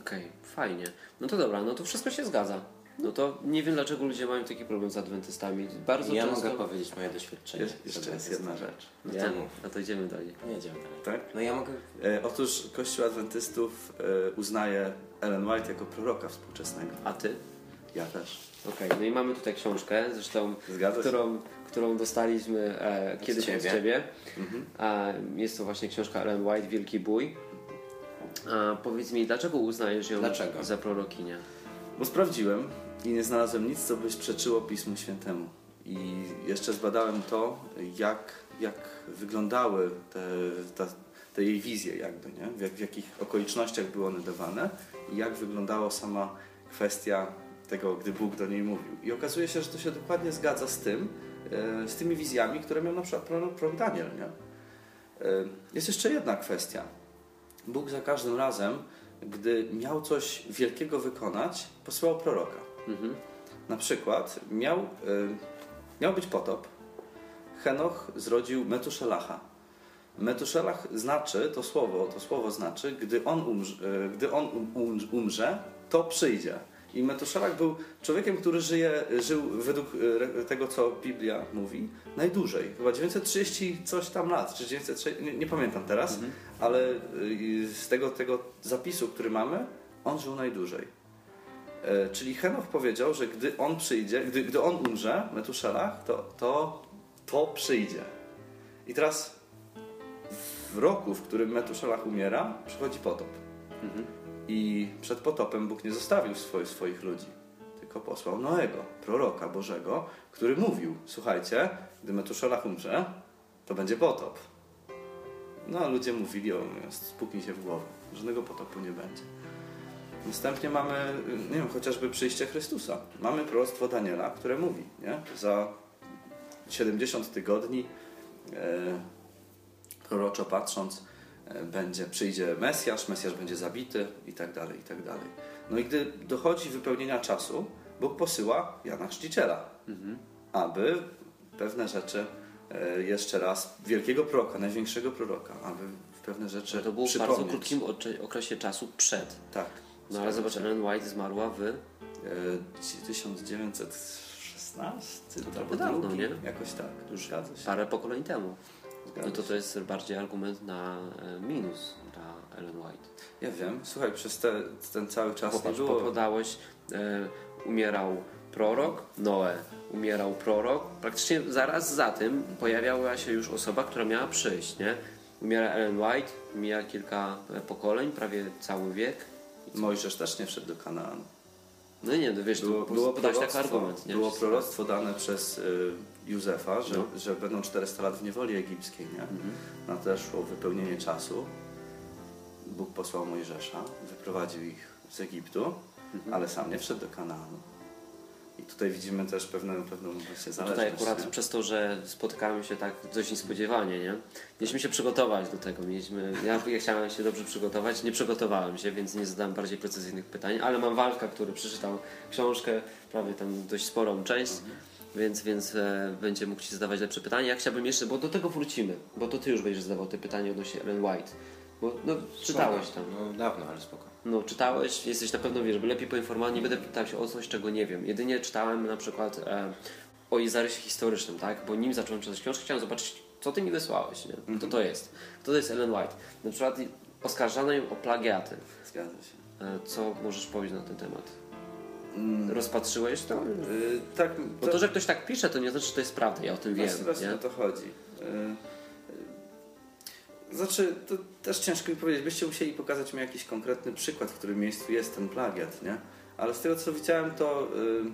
Okej, fajnie. No to dobra, no to wszystko się zgadza. No to nie wiem dlaczego ludzie mają taki problem z adwentystami. Bardzo ja często... mogę powiedzieć moje doświadczenie. Jest, jeszcze jest jedna rzecz. No Nie? to mów. No to idziemy dalej. No jedziemy dalej. Tak? No ja mogę... E, otóż Kościół Adwentystów e, uznaje Ellen White jako proroka współczesnego. A ty? Ja też. Okej, no i mamy tutaj książkę, zresztą, którą, którą dostaliśmy e, kiedyś od ciebie. ciebie. Mhm. A, jest to właśnie książka Ellen White, Wielki Bój. A, powiedz mi, dlaczego uznajesz ją Dlaczego? za prorokinię? Bo sprawdziłem i nie znalazłem nic, co by przeczyło Pismu Świętemu. I jeszcze zbadałem to, jak, jak wyglądały te, te jej wizje jakby, nie? W, jak, w jakich okolicznościach były one dawane i jak wyglądała sama kwestia tego, gdy Bóg do niej mówił. I okazuje się, że to się dokładnie zgadza z tym, e, z tymi wizjami, które miał na przykład prorok Daniel, nie? E, Jest jeszcze jedna kwestia. Bóg za każdym razem, gdy miał coś wielkiego wykonać, posyłał proroka. Mhm. Na przykład miał, y, miał być potop. Henoch zrodził Metuszelacha. Metuszelach znaczy, to słowo, to słowo znaczy, gdy on, umrze, y, gdy on um, um, umrze, to przyjdzie. I Metuszelach był człowiekiem, który żyje, żył według y, tego, co Biblia mówi, najdłużej. Chyba 930 coś tam lat, czy 906, nie, nie pamiętam teraz, ale y, z tego, tego zapisu, który mamy, on żył najdłużej. E, Czyli Henoch powiedział, że gdy on przyjdzie, gdy, gdy on umrze, Metuszelach, to, to to przyjdzie. I teraz w roku, w którym Metuszelach umiera, przychodzi potop. Mhm. I przed potopem Bóg nie zostawił swoich, swoich ludzi, tylko posłał Noego, proroka Bożego, który mówił, słuchajcie, gdy Metuszelach umrze, to będzie potop. No a ludzie mówili, o, spuknij się w głowę, żadnego potopu nie będzie. Następnie mamy, nie wiem, chociażby przyjście Chrystusa. Mamy proroctwo Daniela, które mówi, nie? Za 70 tygodni e, proroczo patrząc e, będzie, przyjdzie Mesjasz, Mesjasz będzie zabity i tak dalej, i tak dalej. No i gdy dochodzi wypełnienia czasu, Bóg posyła Jana Chrzciciela, aby pewne rzeczy e, jeszcze raz, wielkiego proroka, największego proroka, aby pewne rzeczy To było w bardzo krótkim okresie czasu przed. Tak. No ale zobacz, Ellen White zmarła w... E, 1916 To albo dawno, nie? Jakoś tak. Już parę pokoleń temu. Zgadza No to to jest bardziej argument na e, minus dla Ellen White. Ja wiem. Słuchaj, przez te, ten cały czas Popatrz, nie było... podałeś, e, umierał prorok, Noe, umierał prorok. Praktycznie zaraz za tym pojawiała się już osoba, która miała przyjść, nie? Umiera Ellen White, mija kilka e, pokoleń, prawie cały wiek. Mojżesz też nie wszedł do Kanaanu. No nie, no wiesz, Było, było, proroctwo, argument, nie? było proroctwo dane przez y, Józefa, że, No. że będą 400 lat w niewoli egipskiej. Nie? Mhm. Nadeszło wypełnienie czasu. Bóg posłał Mojżesza, wyprowadził ich z Egiptu, Mhm. ale sam nie wszedł do Kanaanu. I tutaj widzimy też pewną, pewną właśnie Tutaj zależność. akurat nie? przez to, że spotykamy się tak dość niespodziewanie, nie? Mieliśmy się przygotować do tego. Mieliśmy, ja, ja chciałem się dobrze przygotować, nie przygotowałem się, więc nie zadałem bardziej precyzyjnych pytań, ale mam Walka, który przeczytał książkę, prawie tam dość sporą część, więc, więc e, będzie mógł Ci zadawać lepsze pytania. Ja chciałbym jeszcze, bo do tego wrócimy, bo to Ty już będziesz zadawał te pytania odnośnie Ellen White. Bo no, czytałeś tam. No dawno, ale spoko. No, czytałeś, jesteś na pewno, wiesz, lepiej poinformowany, nie będę pytał się o coś, czego nie wiem. Jedynie czytałem na przykład e, o jej zarysie historycznym, tak? Bo nim zacząłem czytać książkę, chciałem zobaczyć, co ty mi wysłałeś, nie? Kto to jest? Kto to jest Ellen White? Na przykład oskarżano ją o plagiaty. Zgadza się. E, co możesz powiedzieć na ten temat? Mm, Rozpatrzyłeś to? y, tak, Bo to, że ktoś tak pisze, to nie znaczy, że to jest prawda, ja o tym wiem, Właśnie, właśnie nie? o to chodzi. Y, y, Znaczy, to też ciężko mi powiedzieć. Byście musieli pokazać mi jakiś konkretny przykład, w którym miejscu jest ten plagiat, nie? Ale z tego co widziałem, to ym,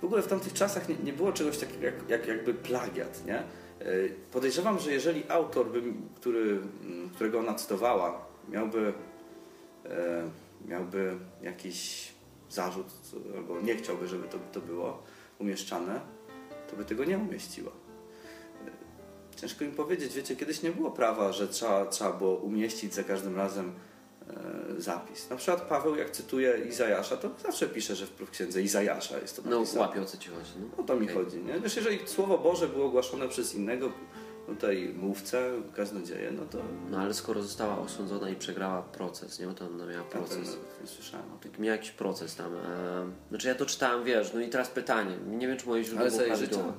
w ogóle w tamtych czasach nie, nie było czegoś takiego jak, jak jakby plagiat, nie? Y, Podejrzewam, że jeżeli autor, by, który, mm, którego ona cytowała, miałby, e, miałby jakiś zarzut, albo nie chciałby, żeby to, to było umieszczane, to by tego nie umieściła. Ciężko im powiedzieć, wiecie, kiedyś nie było prawa, że trzeba, trzeba było umieścić za każdym razem e, zapis. Na przykład Paweł, jak cytuje Izajasza, to zawsze pisze, że w księdze Izajasza jest to No napisane. łapię o co ci chodzi. No. O to mi Okej. chodzi. Nie? Wiesz, jeżeli Słowo Boże było ogłaszane przez innego tutaj mówcę, kaznodzieję, no to No ale skoro została osądzona i przegrała proces, nie? Bo to ona miała ja proces. nie słyszałem o tym. Tak, miał jakiś proces tam. E, znaczy ja to czytałem, wiesz, no i teraz pytanie. Nie wiem, czy moje źródło Ale było prawidłowe.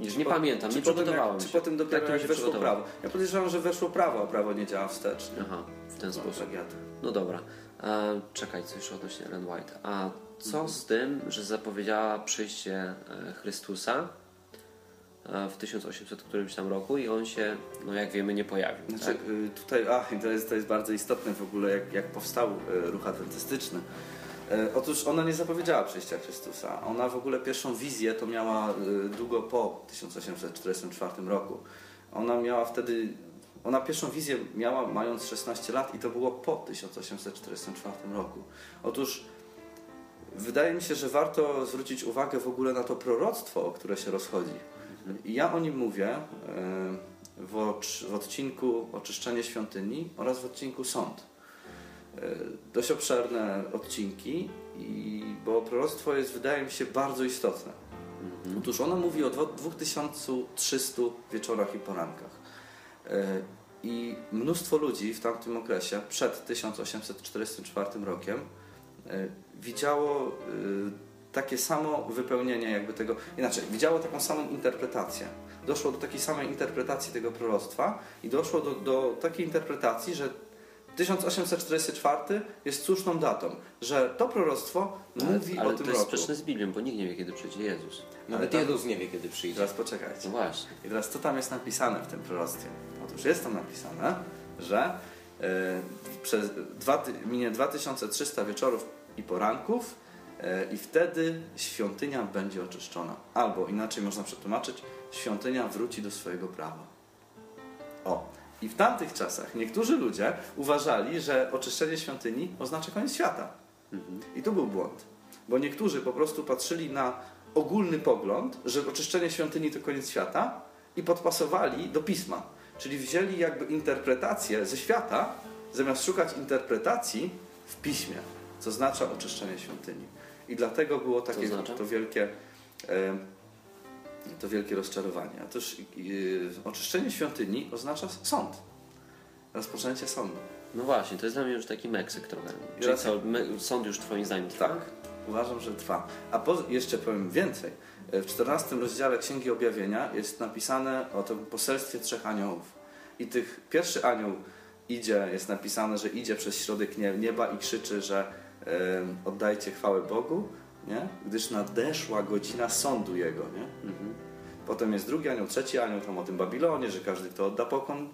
E, nie po- pamiętam, nie przygotowałem jak, się. Czy potem dopiero Tak jak weszło prawo? Ja podejrzewam, że weszło prawo, a prawo nie działa wstecz. Nie? Aha, w ten No, sposób. plagiatu. No dobra. E, czekaj, coś jeszcze odnośnie Ellen White. A co Mhm. z tym, że zapowiedziała przyjście e, Chrystusa e, w 1800 którymś tam roku i on się, no jak wiemy, nie pojawił. Znaczy, tak? y, tutaj, i to jest, to jest bardzo istotne w ogóle, jak, jak powstał y, ruch adwentystyczny. E, Otóż ona nie zapowiedziała przyjścia Chrystusa. Ona w ogóle pierwszą wizję to miała y, długo po 1844 roku. Ona miała wtedy, ona pierwszą wizję miała mając 16 lat i to było po 1844 roku. Otóż wydaje mi się, że warto zwrócić uwagę w ogóle na to proroctwo, o które się rozchodzi. I ja o nim mówię e, w odcinku Oczyszczenie świątyni oraz w odcinku Sąd. E, Dość obszerne odcinki, i, bo proroctwo jest, wydaje mi się, bardzo istotne. Otóż ono mówi o dwo- 2300 wieczorach i porankach. E, I mnóstwo ludzi w tamtym okresie, przed 1844 rokiem, e, widziało takie samo wypełnienie jakby tego, inaczej, widziało taką samą interpretację. Doszło do takiej samej interpretacji tego proroctwa i doszło do, do takiej interpretacji, że 1844 jest słuszną datą, że to proroctwo mówi ale o to tym jest roku. sprzeczne z Biblią, bo nikt nie wie, kiedy przyjdzie Jezus. Nawet tam- Jezus nie wie, kiedy przyjdzie. Teraz poczekajcie. No właśnie. I teraz co tam jest napisane w tym proroctwie? Otóż jest tam napisane, że e, przez dwa, minie 2300 wieczorów i poranków e, i wtedy świątynia będzie oczyszczona. Albo inaczej można przetłumaczyć, świątynia wróci do swojego prawa. O. I w tamtych czasach niektórzy ludzie uważali, że oczyszczenie świątyni oznacza koniec świata. I tu był błąd. Bo niektórzy po prostu patrzyli na ogólny pogląd, że oczyszczenie świątyni to koniec świata i podpasowali do pisma. Czyli wzięli jakby interpretację ze świata, zamiast szukać interpretacji w piśmie, co oznacza oczyszczenie świątyni. I dlatego było takie oznacza? to wielkie to wielkie rozczarowanie. Otóż e, oczyszczenie świątyni oznacza sąd. Rozpoczęcie sądu. No właśnie, to jest dla mnie już taki Meksyk trochę. Czyli Teraz- co, sąd już twoim zdaniem trwa? Tak, uważam, że trwa. A po, jeszcze powiem więcej. W 14 rozdziale Księgi Objawienia jest napisane o tym poselstwie trzech aniołów. I tych pierwszy anioł idzie, jest napisane, że idzie przez środek nie- nieba i krzyczy, że em, oddajcie chwałę Bogu, nie? gdyż nadeszła godzina sądu Jego. Nie? Mhm. Potem jest drugi anioł, trzeci anioł, tam o tym Babilonie, że każdy, kto odda pokon y,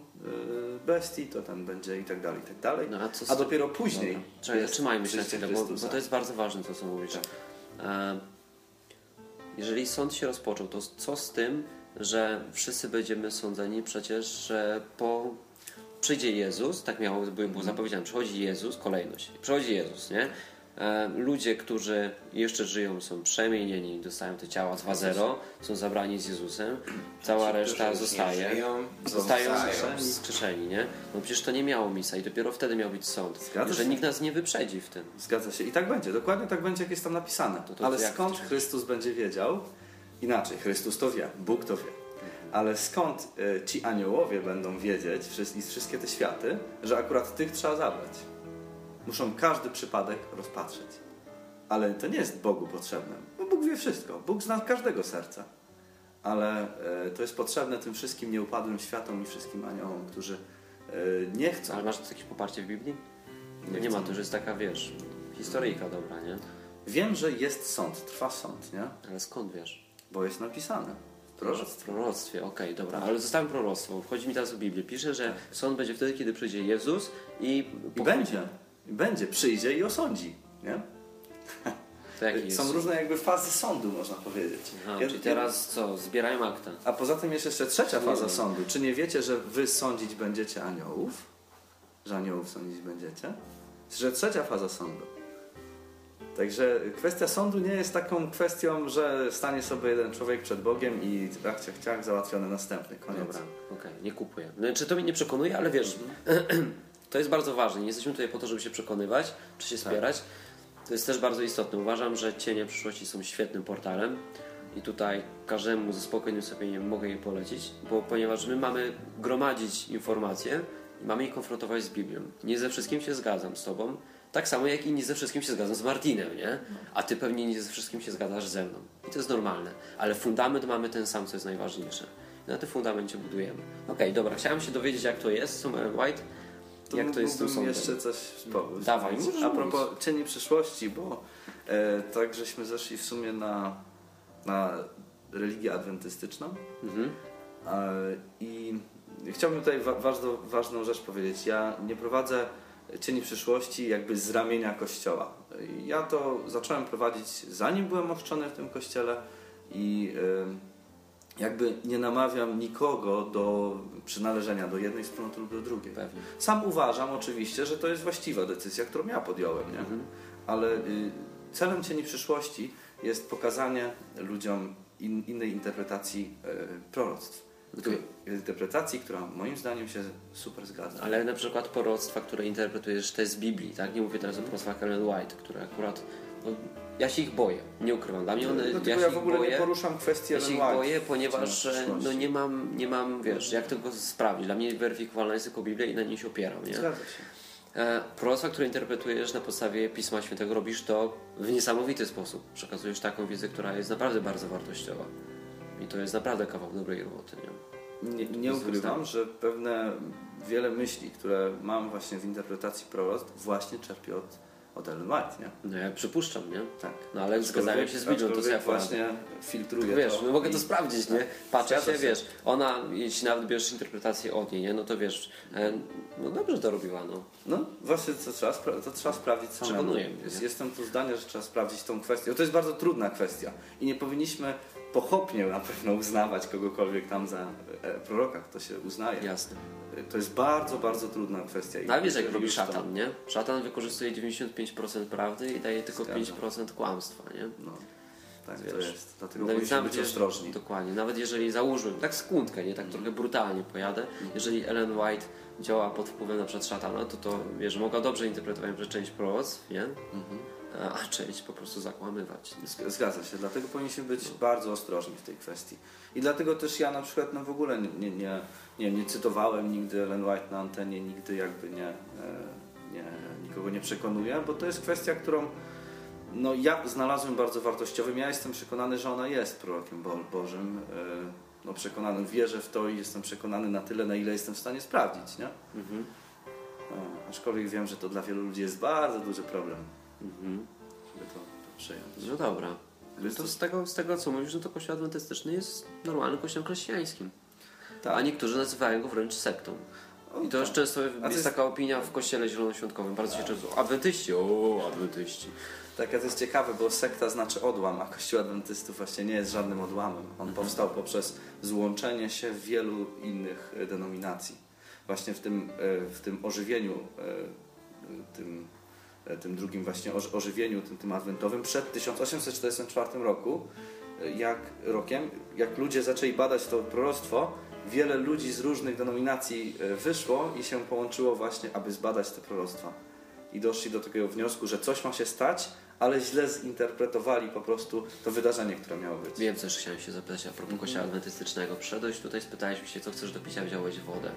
bestii, to ten będzie i tak dalej, i tak dalej. No, a, co A dopiero później. Czekaj, jest zatrzymajmy się na chwilę, bo, bo to jest bardzo ważne to, co mówisz. Tak. E, jeżeli sąd się rozpoczął, to co z tym, że wszyscy będziemy sądzeni przecież, że po przyjdzie Jezus, tak miało było, było Mhm. zapowiedziane, przychodzi Jezus, kolejność, przychodzi Jezus, nie? E, ludzie, którzy jeszcze żyją, są przemienieni, dostają te ciała 2.0, są zabrani z Jezusem, cała Ci, reszta zostaje. żyją, Zostają skrzeszeni, nie? No przecież to nie miało miejsca i dopiero wtedy miał być sąd. Zgadza że się. nikt nas nie wyprzedzi w tym. Zgadza się. I tak będzie. Dokładnie tak będzie, jak jest tam napisane. To- to Ale skąd Chrystus będzie wiedział? Inaczej, Chrystus to wie, Bóg to wie. Ale skąd y, ci aniołowie będą wiedzieć i wszystkie te światy, że akurat tych trzeba zabrać? Muszą każdy przypadek rozpatrzeć. Ale to nie jest Bogu potrzebne, bo Bóg wie wszystko. Bóg zna każdego serca. Ale y, to jest potrzebne tym wszystkim nieupadłym światom i wszystkim aniołom, którzy y, nie chcą. Ale masz jakieś poparcie w Biblii? Nie Nie, ma, to już jest taka, wiesz, historyjka dobra, nie? Wiem, że jest sąd, trwa sąd, nie? Ale skąd wiesz? Bo jest napisane w Proroctwo. Proroctwie, okej, dobra, ale zostawiam proroctwo. Chodzi mi teraz o Biblię. Pisze, że sąd będzie wtedy, kiedy przyjdzie Jezus i... I będzie. Będzie. Przyjdzie i osądzi. Nie? *laughs* Jest? Są różne jakby fazy sądu, można powiedzieć. Aha, Ja- czyli teraz co? Zbierają akta. A poza tym jest jeszcze trzecia faza sądu. Czy nie wiecie, że wy sądzić będziecie aniołów? Że aniołów sądzić będziecie? Że trzecia faza sądu. Także kwestia sądu nie jest taką kwestią, że stanie sobie jeden człowiek przed Bogiem i tak ciach, ciach, załatwiony następny. Koniec. Dobra, okej, nie kupuję. Znaczy to mnie nie przekonuje, ale wiesz, *clears throat* to jest bardzo ważne. Nie jesteśmy tutaj po to, żeby się przekonywać, czy się wspierać. To jest też bardzo istotne. Uważam, że Cienie Przyszłości są świetnym portalem i tutaj każdemu ze spokojnym sumieniem mogę je polecić, bo ponieważ my mamy gromadzić informacje i mamy je konfrontować z Biblią. Nie ze wszystkim się zgadzam z Tobą, tak samo jak i nie ze wszystkim się zgadzam z Martinem, nie? A Ty pewnie nie ze wszystkim się zgadzasz ze mną. I to jest normalne. Ale fundament mamy ten sam, co jest najważniejsze. I na tym fundamencie budujemy. Okej, dobra, chciałem się dowiedzieć, jak to jest z White. To jak to jest sądem. jeszcze coś wspomnieć. Dawaj, A propos cieni przyszłości, bo e, tak żeśmy zeszli w sumie na, na religię adwentystyczną. Mhm. E, I chciałbym tutaj wa- ważną, ważną rzecz powiedzieć. Ja nie prowadzę cieni przyszłości jakby z ramienia kościoła. Ja to zacząłem prowadzić zanim byłem ochrzczony w tym kościele i e, jakby nie namawiam nikogo do przynależenia do jednej wspólnoty lub do drugiej. Pewnie. Sam uważam oczywiście, że to jest właściwa decyzja, którą ja podjąłem, nie? Mhm. ale y, celem Cieni Przyszłości jest pokazanie ludziom in, innej interpretacji y, proroctw. Okej. Interpretacji, która moim zdaniem się super zgadza. Ale na przykład proroctwa, które interpretujesz, to jest z Biblii, tak? Nie mówię teraz o proroctwach Ellen White, które akurat... No, ja się ich boję, nie ukrywam. Dla mnie one... Dlatego ja ja, w ogóle boję, nie poruszam kwestii Ja się ich boję, ponieważ e, no, nie, mam, nie mam, wiesz, jak tego sprawdzić. Dla mnie weryfikowalna jest tylko Biblia i na niej się opieram, nie? Zgadza się. E, Proroctwa, które interpretujesz na podstawie Pisma Świętego, robisz to w niesamowity sposób. Przekazujesz taką wiedzę, która jest naprawdę bardzo wartościowa. I to jest naprawdę kawał dobrej roboty, nie? Nie, nie ukrywam, że pewne wiele myśli, które mam właśnie w interpretacji proroctw właśnie czerpię od, Ellen White, nie? No ja przypuszczam, nie? Tak. No ale zgadzają się z Biblią, to ja właśnie filtruję Wiesz, no mogę to sprawdzić, nie? Patrzę Zgadza się, wiesz, ona, jeśli nawet bierzesz interpretację od niej, nie? No to wiesz, e, no dobrze to robiła, no. No właśnie to trzeba, spra- to trzeba sprawdzić samemu. Przekonuje mnie, Jest, nie? jestem tu zdania, że trzeba sprawdzić tą kwestię. To jest bardzo trudna kwestia i nie powinniśmy pochopnie na pewno uznawać kogokolwiek tam za e, proroka, kto się uznaje. Jasne. E, To jest bardzo, bardzo trudna kwestia. Ale wiesz, jak robi już to- szatan, nie? Szatan wykorzystuje 95% prawdy i daje tylko Zgadza. 5% kłamstwa, nie? No, tak to Wiesz. jest. Dlatego No więc powinniśmy nawet być ostrożni. Dokładnie. Nawet jeżeli załóżmy, tak skłótkę, nie? Tak trochę brutalnie pojadę, jeżeli Ellen White działa pod wpływem na przykład szatana, to to, wiesz, mogła dobrze interpretować, że część proroctw, nie? A- A część po prostu zakłamywać. Zg- Zgadza się, dlatego powinniśmy być bardzo ostrożni w tej kwestii. I dlatego też ja na przykład no w ogóle nie, nie, nie, nie, cytowałem nigdy Ellen White na antenie, nigdy jakby nie, e, nie, nikogo nie przekonuję, bo to jest kwestia, którą no ja znalazłem bardzo wartościowym. Ja jestem przekonany, że ona jest prorokiem Bo Bożym. e, No przekonany, wierzę w to i jestem przekonany na tyle, na ile jestem w stanie sprawdzić, nie? Mhm. E, Aczkolwiek wiem, że to dla wielu ludzi jest bardzo duży problem, Mhm. Przyjąć. No dobra. No to z tego, z tego co mówisz, no to kościół adwentystyczny jest normalnym kościołem chrześcijańskim. Tak. A niektórzy nazywają go wręcz sektą. O, I to już tak. często to jest, jest- taka opinia w kościele zielonoświątkowym. Bardzo się często. Adwentyści, o, adwentyści. Tak, a to jest ciekawe, bo sekta znaczy odłam, a Kościół Adwentystów właśnie nie jest żadnym odłamem. On powstał poprzez złączenie się wielu innych e, denominacji. Właśnie w tym, e, w tym ożywieniu, e, tym, tym drugim właśnie oż- ożywieniu, tym, tym adwentowym przed 1844 roku, e, jak rokiem, jak ludzie zaczęli badać to proroctwo, wiele ludzi z różnych denominacji e, wyszło i się połączyło właśnie, aby zbadać te proroctwa i doszli do takiego wniosku, że coś ma się stać, ale źle zinterpretowali po prostu to wydarzenie, które miało być. Wiem, też chciałem się zapytać a propos kościoła adwentystycznego. Przyszedłeś tutaj, spytałeś się, co chcesz do picia, wziąłeś wodę.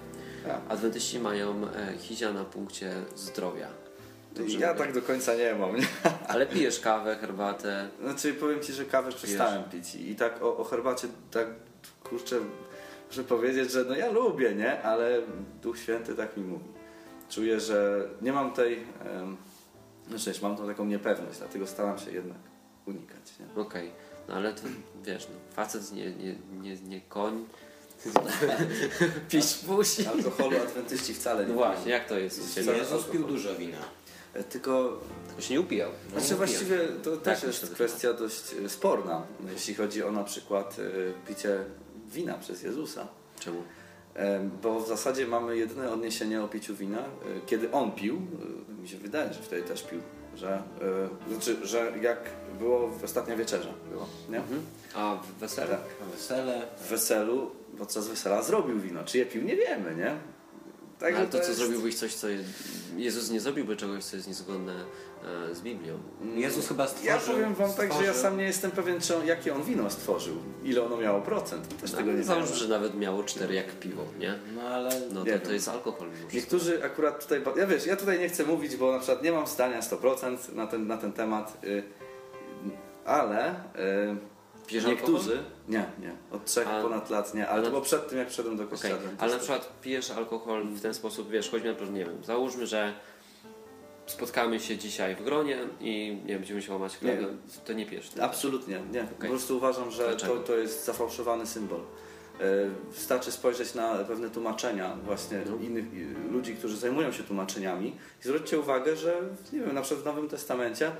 Ja, Adwentyści mają e, hizia na punkcie zdrowia. Dobrze ja mówię. tak do końca nie mam. Nie? *laughs* Ale pijesz kawę, herbatę. Znaczy powiem Ci, że kawę przestałem pić i tak o, o herbacie tak kurczę muszę powiedzieć, że no ja lubię, nie? Ale Duch Święty tak mi mówi. Czuję, że nie mam tej... Um, znaczy, mam tą taką niepewność, dlatego staram się jednak unikać. Okej, no ale to wiesz, no, facet nie, nie, nie, nie koń. *laughs* Pić musi. Alkoholu adwentyści wcale nie No właśnie, jak to jest? Jezus pił dużo wina. E, Tylko Tylko się nie upijał. Znaczy mówiłem. właściwie to też myślę, jest kwestia dość e, sporna, jeśli chodzi o na przykład e, picie wina przez Jezusa. Czemu? Bo w zasadzie mamy jedyne odniesienie o piciu wina, kiedy on pił, mi się wydaje, że wtedy też pił, że, znaczy, że jak było w ostatnia wieczerza, było, nie? Mhm. A w wesele? Tak. Wesele. W weselu, podczas wesela zrobił wino. Czy je pił, nie wiemy, nie? Także ale to, co jest- zrobiłbyś coś, co je- Jezus nie zrobiłby czegoś, co jest niezgodne e, z Biblią. Jezus chyba stworzył... Ja powiem wam tak, że ja stworzył- sam nie jestem pewien, czy on, jakie on wino stworzył, ile ono miało procent. Też tego nie Załóż, wiem. że nawet miało cztery jak piwo, nie? No ale... No to, to jest alkohol. Niektórzy akurat tutaj, ja wiesz, ja tutaj nie chcę mówić, bo na przykład nie mam zdania 100% na ten, na ten temat, y, ale y, Pijesz niektórzy, alkohol? nie, nie, od trzech A- ponad lat nie, ale to było przed tym, jak wszedłem do kościoła. ale na przykład pijesz alkohol w ten sposób, wiesz, chodźmy na przykład, nie wiem, załóżmy, że spotkamy się dzisiaj w gronie i nie wiem, będziemy się łamać chleb, Nie. to nie pijesz. ty. Absolutnie, nie. Po prostu uważam, że Dlaczego? to, to jest zafałszowany symbol. E, Wystarczy spojrzeć na pewne tłumaczenia właśnie No. innych ludzi, którzy zajmują się tłumaczeniami i zwróćcie uwagę, że nie wiem, na przykład w Nowym Testamencie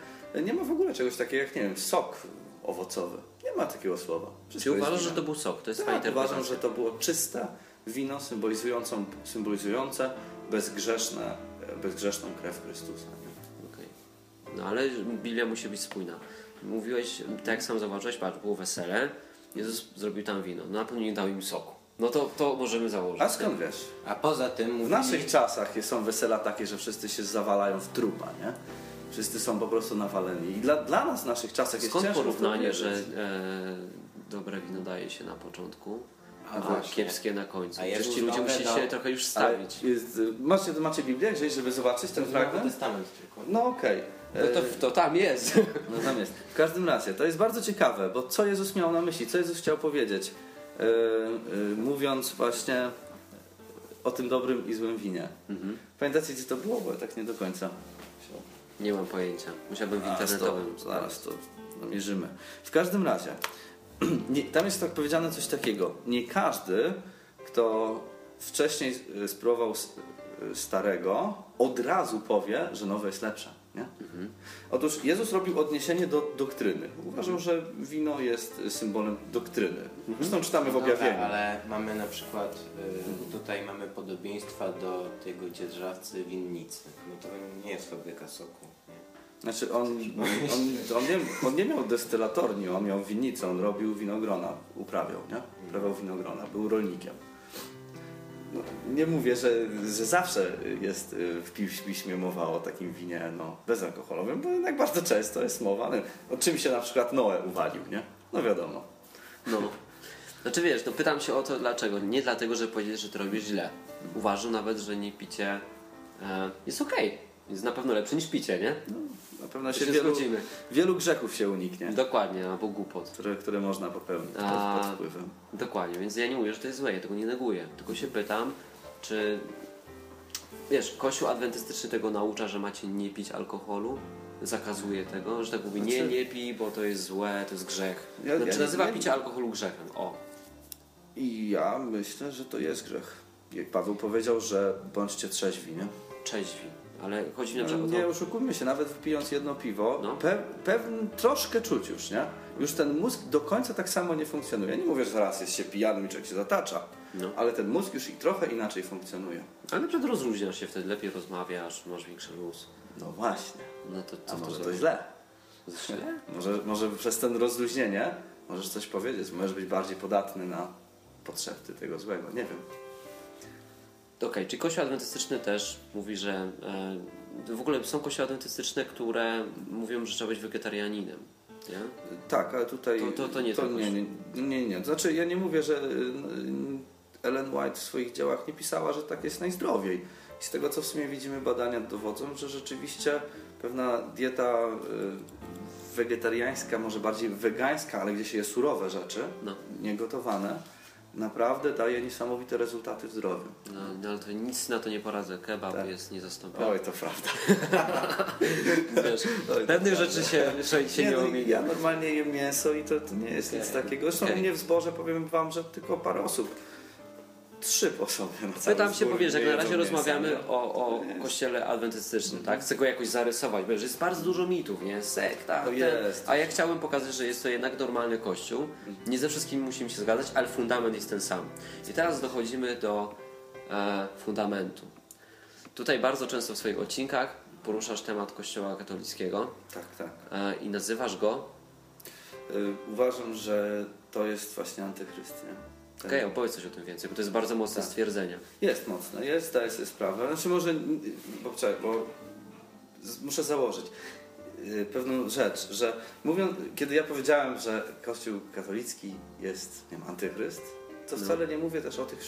nie ma w ogóle czegoś takiego jak, nie wiem, sok owocowy. Nie ma takiego słowa. Wszystko Czy uważasz, że to był sok? To jest Tak, uważam, że to było czyste wino symbolizującą, symbolizujące bezgrzeszne, bezgrzeszną krew Chrystusa. Okej. No ale Biblia musi być spójna. Mówiłeś, tak jak sam zauważyłeś, patrz, było wesele, Jezus zrobił tam wino, no na pewno nie dał im soku. No to, to możemy założyć. A skąd wiesz? A poza tym W mówili... naszych czasach są wesela takie, że wszyscy się zawalają w trupa, nie? Wszyscy są po prostu nawaleni. I dla, dla nas w naszych czasach jest Skąd to porównanie, że e, dobre wino daje się na początku, A a, kiepskie na końcu? A Przecież ci ludzie dobre musi dał- się trochę już stawić. jest, macie, macie Biblię gdzieś, żeby zobaczyć ten fragment? Testament tylko. No okej. No to, to tam jest. *laughs* No tam jest. W każdym razie, to jest bardzo ciekawe, bo co Jezus miał na myśli, co Jezus chciał powiedzieć, yy, yy, mówiąc właśnie o tym dobrym i złym winie. Mhm. Pamiętacie, gdzie to było? Bo ja tak nie do końca. Nie mam pojęcia. Musiałbym w Zaraz internetowym. to, zaraz to namierzymy. W każdym razie, *clears throat* nie, tam jest tak powiedziane coś takiego. Nie każdy, kto wcześniej y, spróbował y, starego, od razu powie, że nowe jest lepsze. Nie? Otóż Jezus robił odniesienie do doktryny. Uważał, że wino jest symbolem doktryny. Zresztą czytamy w No objawieniu. Dobra, ale mamy na przykład, y, tutaj mamy podobieństwa do tego dzierżawcy winnicy. No to nie jest fabryka soku. Znaczy on, on, on, nie, on nie miał destylatorni, on miał winnicę, on robił winogrona, uprawiał, nie? Uprawiał winogrona, był rolnikiem. No, nie mówię, że, że zawsze jest y, w pi- w piśmie mowa o takim winie no, bezalkoholowym, bo jednak bardzo często jest mowa no, o czym się na przykład Noe uwalił, nie? No wiadomo. No. Znaczy wiesz, no pytam się o to dlaczego. Nie dlatego, że powiedzieć, że ty robisz źle. Uważam nawet, że nie picie e, jest okej. Jest na pewno lepsze niż picie, nie? Na pewno się, się wielu, zgodzimy. wielu grzechów się uniknie, Dokładnie, albo głupot. które, które można popełnić pod, A- pod wpływem. Dokładnie, więc ja nie mówię, że to jest złe, ja tego nie neguję. Tylko się pytam, czy wiesz, Kościół adwentystyczny tego naucza, że macie nie pić alkoholu? Zakazuje tego, że tak mówi, nie, Znaczy- nie pij, bo to jest złe, to jest grzech. Ja- znaczy ja- nazywa ja- picie alkoholu grzechem. O, I ja myślę, że to jest grzech. Jak Paweł powiedział, że bądźcie trzeźwi, nie? trzeźwi. Ale chodzi mi na przykład nie to... oszukujmy się, nawet wypijąc jedno piwo, No. pe, pewien troszkę czuć już, nie? Już ten mózg do końca tak samo nie funkcjonuje. Ja nie mówię, że zaraz jest się pijanym i człowiek się zatacza, No. ale ten mózg już i trochę inaczej funkcjonuje. Ale na przykład rozluźniasz się, wtedy lepiej rozmawiasz, masz większy luz. No właśnie. No to A co może to to źle? Źle? *laughs* Może, może przez ten rozluźnienie możesz coś powiedzieć, możesz być bardziej podatny na potrzeby tego złego. Nie wiem. Okej, czy kościół adwentystyczny też mówi, że e, w ogóle są kościoły adwentystyczne, które mówią, że trzeba być wegetarianinem, nie? Tak, ale tutaj. To- to- to nie to nie, nie, nie, nie. Znaczy, ja nie mówię, że y, Ellen White w swoich dziełach nie pisała, że tak jest najzdrowiej. I z tego, co w sumie widzimy, badania dowodzą, że rzeczywiście pewna dieta y, wegetariańska, może bardziej wegańska, ale gdzie się je surowe rzeczy, No. niegotowane, naprawdę daje niesamowite rezultaty w zdrowiu. No, no ale to nic na to nie poradzę. Kebab Tak. jest niezastąpiony. Oj, to prawda. *laughs* Wiesz, pewnych rzeczy się, się, się nie, no, ja normalnie jem mięso i to, to nie jest nic Okej, takiego. Zresztą okej. mnie w zborze powiem wam, że tylko parę osób. Trzy osoby na Pytam się, zbór powiesz, jak na razie rozmawiamy o, o kościele adwentystycznym, tak? Chcę go jakoś zarysować, bo jest bardzo dużo mitów, nie? Sekta, No a ja chciałem pokazać, że jest to jednak normalny kościół. Nie ze wszystkimi musimy się zgadzać, ale fundament jest ten sam. I teraz dochodzimy do e, fundamentu. Tutaj bardzo często w swoich odcinkach poruszasz temat kościoła katolickiego Tak, tak. e, i nazywasz go, Y, uważam, że to jest właśnie antychryst. Nie? Ten- okej, opowiedz coś o tym więcej, bo to jest bardzo mocne Tak. stwierdzenie. Jest mocno, jest, zdaję sobie sprawę. Znaczy może, bo, czekaj, bo muszę założyć y, pewną rzecz, że mówiąc, kiedy ja powiedziałem, że Kościół katolicki jest nie wiem, antychryst, to No. wcale nie mówię też o tych,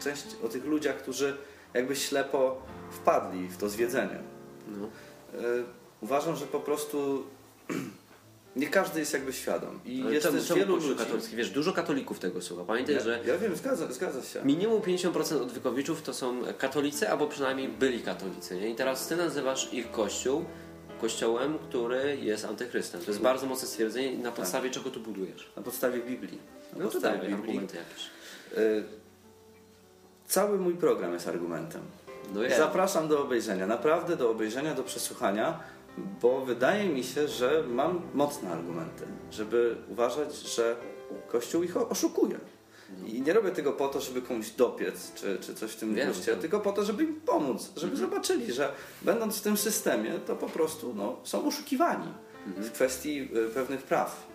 część, o tych ludziach, którzy jakby ślepo wpadli w to zwiedzenie. No. Y, Uważam, że po prostu nie każdy jest jakby świadom. I Ale jest czemu, też czemu wielu ludzi. katolicki? Wiesz, dużo katolików tego słucha. Pamiętaj, Ja, że ja wiem, zgadza, zgadza się. Minimum 50% odwykowiczów to są katolicy, albo przynajmniej byli katolicy. Nie? I teraz ty nazywasz ich kościół kościołem, który jest antychrystem. To jest bardzo mocne stwierdzenie, na podstawie czego tu budujesz. Na podstawie Biblii. Na No to podstawie Biblii. jakieś. Y, Cały mój program jest argumentem. No. Zapraszam do obejrzenia, naprawdę do obejrzenia, do przesłuchania, bo wydaje mi się, że mam mocne argumenty, żeby uważać, że Kościół ich oszukuje. I nie robię tego po to, żeby komuś dopiec, czy, czy coś w tym Wiem, guście, tylko po to, żeby im pomóc, żeby zobaczyli, że będąc w tym systemie, to po prostu no, są oszukiwani w kwestii y, pewnych praw,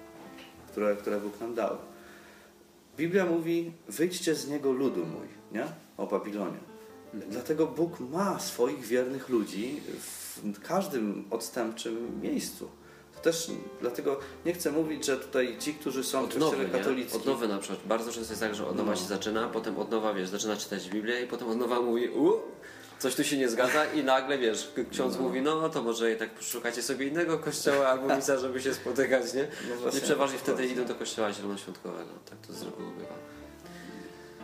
które, które Bóg nam dał. Biblia mówi, wyjdźcie z niego ludu mój, nie? O Babilonie. Dlatego Bóg ma swoich wiernych ludzi w każdym odstępczym miejscu. To też dlatego nie chcę mówić, że tutaj ci, którzy są w Od nowy, kościele nie? katolickim. Od nowy na przykład. Bardzo często jest tak, że od nowa No. się zaczyna, potem od nowa, wiesz, zaczyna czytać Biblię i potem od nowa mówi u, coś tu się nie zgadza i nagle, wiesz, ksiądz mówi, no to może jednak poszukacie sobie innego kościoła albo misa, żeby się spotykać, nie? No I przeważnie wtedy idą do kościoła zielonoświątkowego. Tak to z reguły bywa.